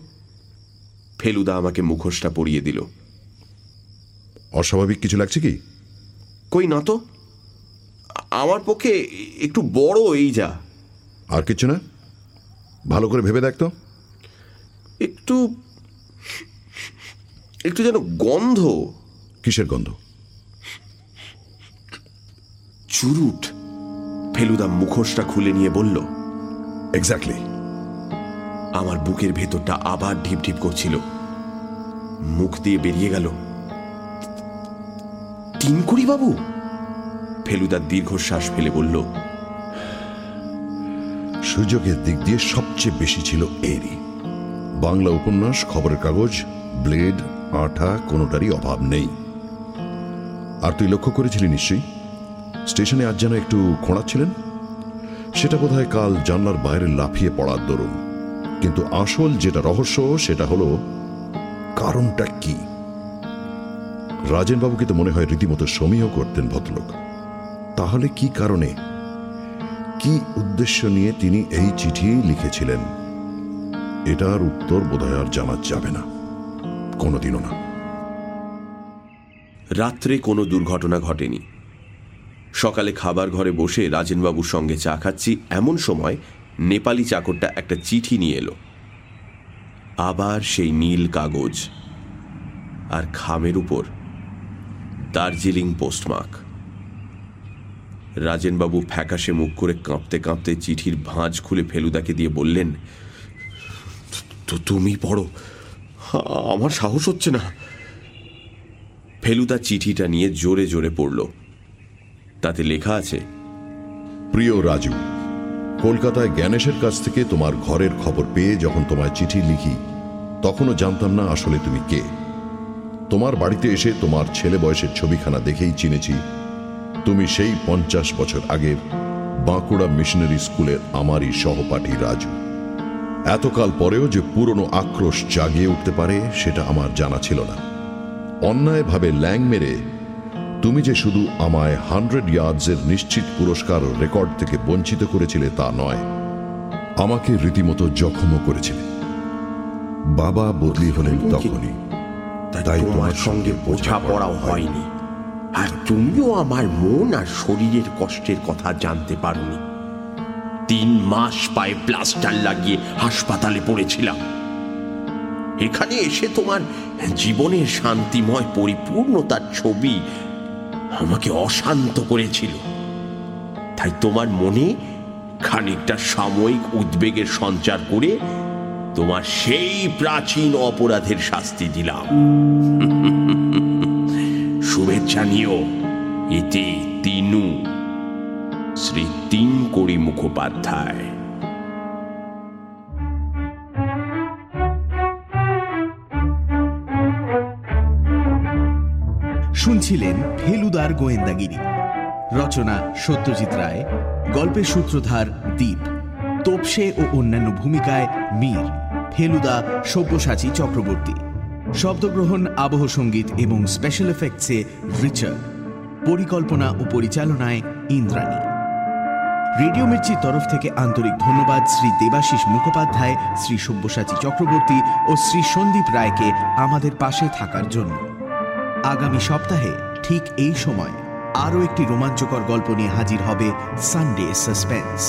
ফেলুদা আমাকে মুখোশটা পরিয়ে দিল। অস্বাভাবিক কিছু লাগছে কি? কই না তো। আমার পক্ষে একটু বড় এই যা। আর কিছু না? ভালো করে ভেবে দেখতো একটু একটু যেন গন্ধ। কিসের গন্ধ? চুরুট। ফেলুদা মুখোশটা খুলে নিয়ে বলল এক্স্যাক্টলি আমার বুকের ভেতরটা আবার ঢিপ ঢিপ করছিল। মুখ দিয়ে বেরিয়ে গেল। টিনকুড়ি বাবু? ফেলুদা দীর্ঘশ্বাস ফেলে বলল সুযোগের দিক দিয়ে সবচেয়ে বেশি ছিল এরই। বাংলা উপন্যাস খবরের কাগজ ব্লেড আঠা কোনোটারই অভাব নেই। আর তুই লক্ষ্য করেছিলি নিশ্চয়ই? স্টেশনে আজ যেন একটু খোঁড়াচ্ছিলেন? সেটা বোধহয় কাল জানলার বাইরে লাফিয়ে পড়ার দরুন। কিন্তু আসল যেটা রহস্য, সেটা হলো, কারণটা কি? রাজেনবাবুকে তো মনে হয় রীতিমতো সমীহ করতেন ভদ্রলোক। তাহলে কি কারণে? কি উদ্দেশ্য নিয়ে তিনি এই চিঠি লিখেছিলেন? এটার উত্তর বোধহয় আর জানা যাবে না। কোনোদিনও না। রাত্রে কোনো দুর্ঘটনা ঘটেনি। সকালে খাবার ঘরে বসে রাজেনবাবুর সঙ্গে চা খাচ্ছি। এমন সময় নেপালি চাকরটা একটা চিঠি নিয়ে এলো। আবার সেই নীল কাগজ আর খামের উপর দার্জিলিং পোস্টমার্ক। রাজেনবাবু ফ্যাকাশে মুখ করে কাঁপতে কাঁপতে চিঠির ভাঁজ খুলে ফেলুদাকে দিয়ে বললেন, তো তুমি পড়ো। আমার সাহস হচ্ছে না। ফেলুদা চিঠিটা নিয়ে জোরে জোরে পড়ল। তাতে লেখা আছে, প্রিয় রাজু, কলকাতায় জ্ঞানেশের কাছ থেকে তোমার ঘরের খবর পেয়ে যখন তোমায় চিঠি লিখি, তখনও জানতাম না আসলে তুমি কে। তোমার বাড়িতে এসে তোমার ছেলে বয়সের ছবিখানা দেখেই চিনেছি। তুমি সেই পঞ্চাশ বছর আগের বাঁকুড়া মিশনারি স্কুলের আমারই সহপাঠী রাজু। এতকাল পরেও যে পুরনো আক্রোশ জাগিয়ে উঠতে পারে সেটা আমার জানা ছিল না। অন্যায়ভাবে ল্যাং মেরে তুমি যে শুধু আমায় হান্ড্রেড ইয়ার্ডসের নিশ্চিত পুরস্কার রেকর্ড থেকে বঞ্চিত করেছিলে তা নয় আমাকে রীতিমতো জখমও করেছিলে। বাবা বদলি হলেন তখনই। তাই তোমার সঙ্গে বোঝাপড়াও হয়নি। আর তুমিও আমার মন আর শরীরের কষ্টের কথা জানতে পারোনি। তিন মাস পায়ে প্লাস্টার লাগিয়ে হাসপাতালে পড়েছিলাম। এখানে এসে তোমার জীবনের শান্তিময় পরিপূর্ণতার ছবি আমাকে অশান্ত করেছিল। তাই তোমার মনে খানিকটা সাময়িক উদ্বেগের সঞ্চার করে তোমার সেই প্রাচীন অপরাধের শাস্তি দিলাম। শুভেচ্ছা নিও, এতে তিনু। শ্রী তিন কড়ি মুখোপাধ্যায়। শুনছিলেন ফেলুদার গোয়েন্দাগিরি। রচনা সত্যজিৎ রায়, গল্পের সূত্রধার দ্বীপ তোপসে ও অন্যান্য ভূমিকায় মীর, ফেলুদা সব্যসাচী চক্রবর্তী। শব্দগ্রহণ, আবহ সংগীত এবং স্পেশাল এফেক্টসে রিচার্ড। পরিকল্পনা ও পরিচালনায় ইন্দ্রাণী। রেডিও মির্চির তরফ থেকে আন্তরিক ধন্যবাদ শ্রী দেবাশিস মুখোপাধ্যায়, শ্রী সব্যসাচী চক্রবর্তী ও শ্রী সন্দীপ রায়কে আমাদের পাশে থাকার জন্য। আগামী সপ্তাহে ঠিক এই সময় আরও একটি রোমাঞ্চকর গল্প নিয়ে হাজির হবে সানডে সাসপেন্স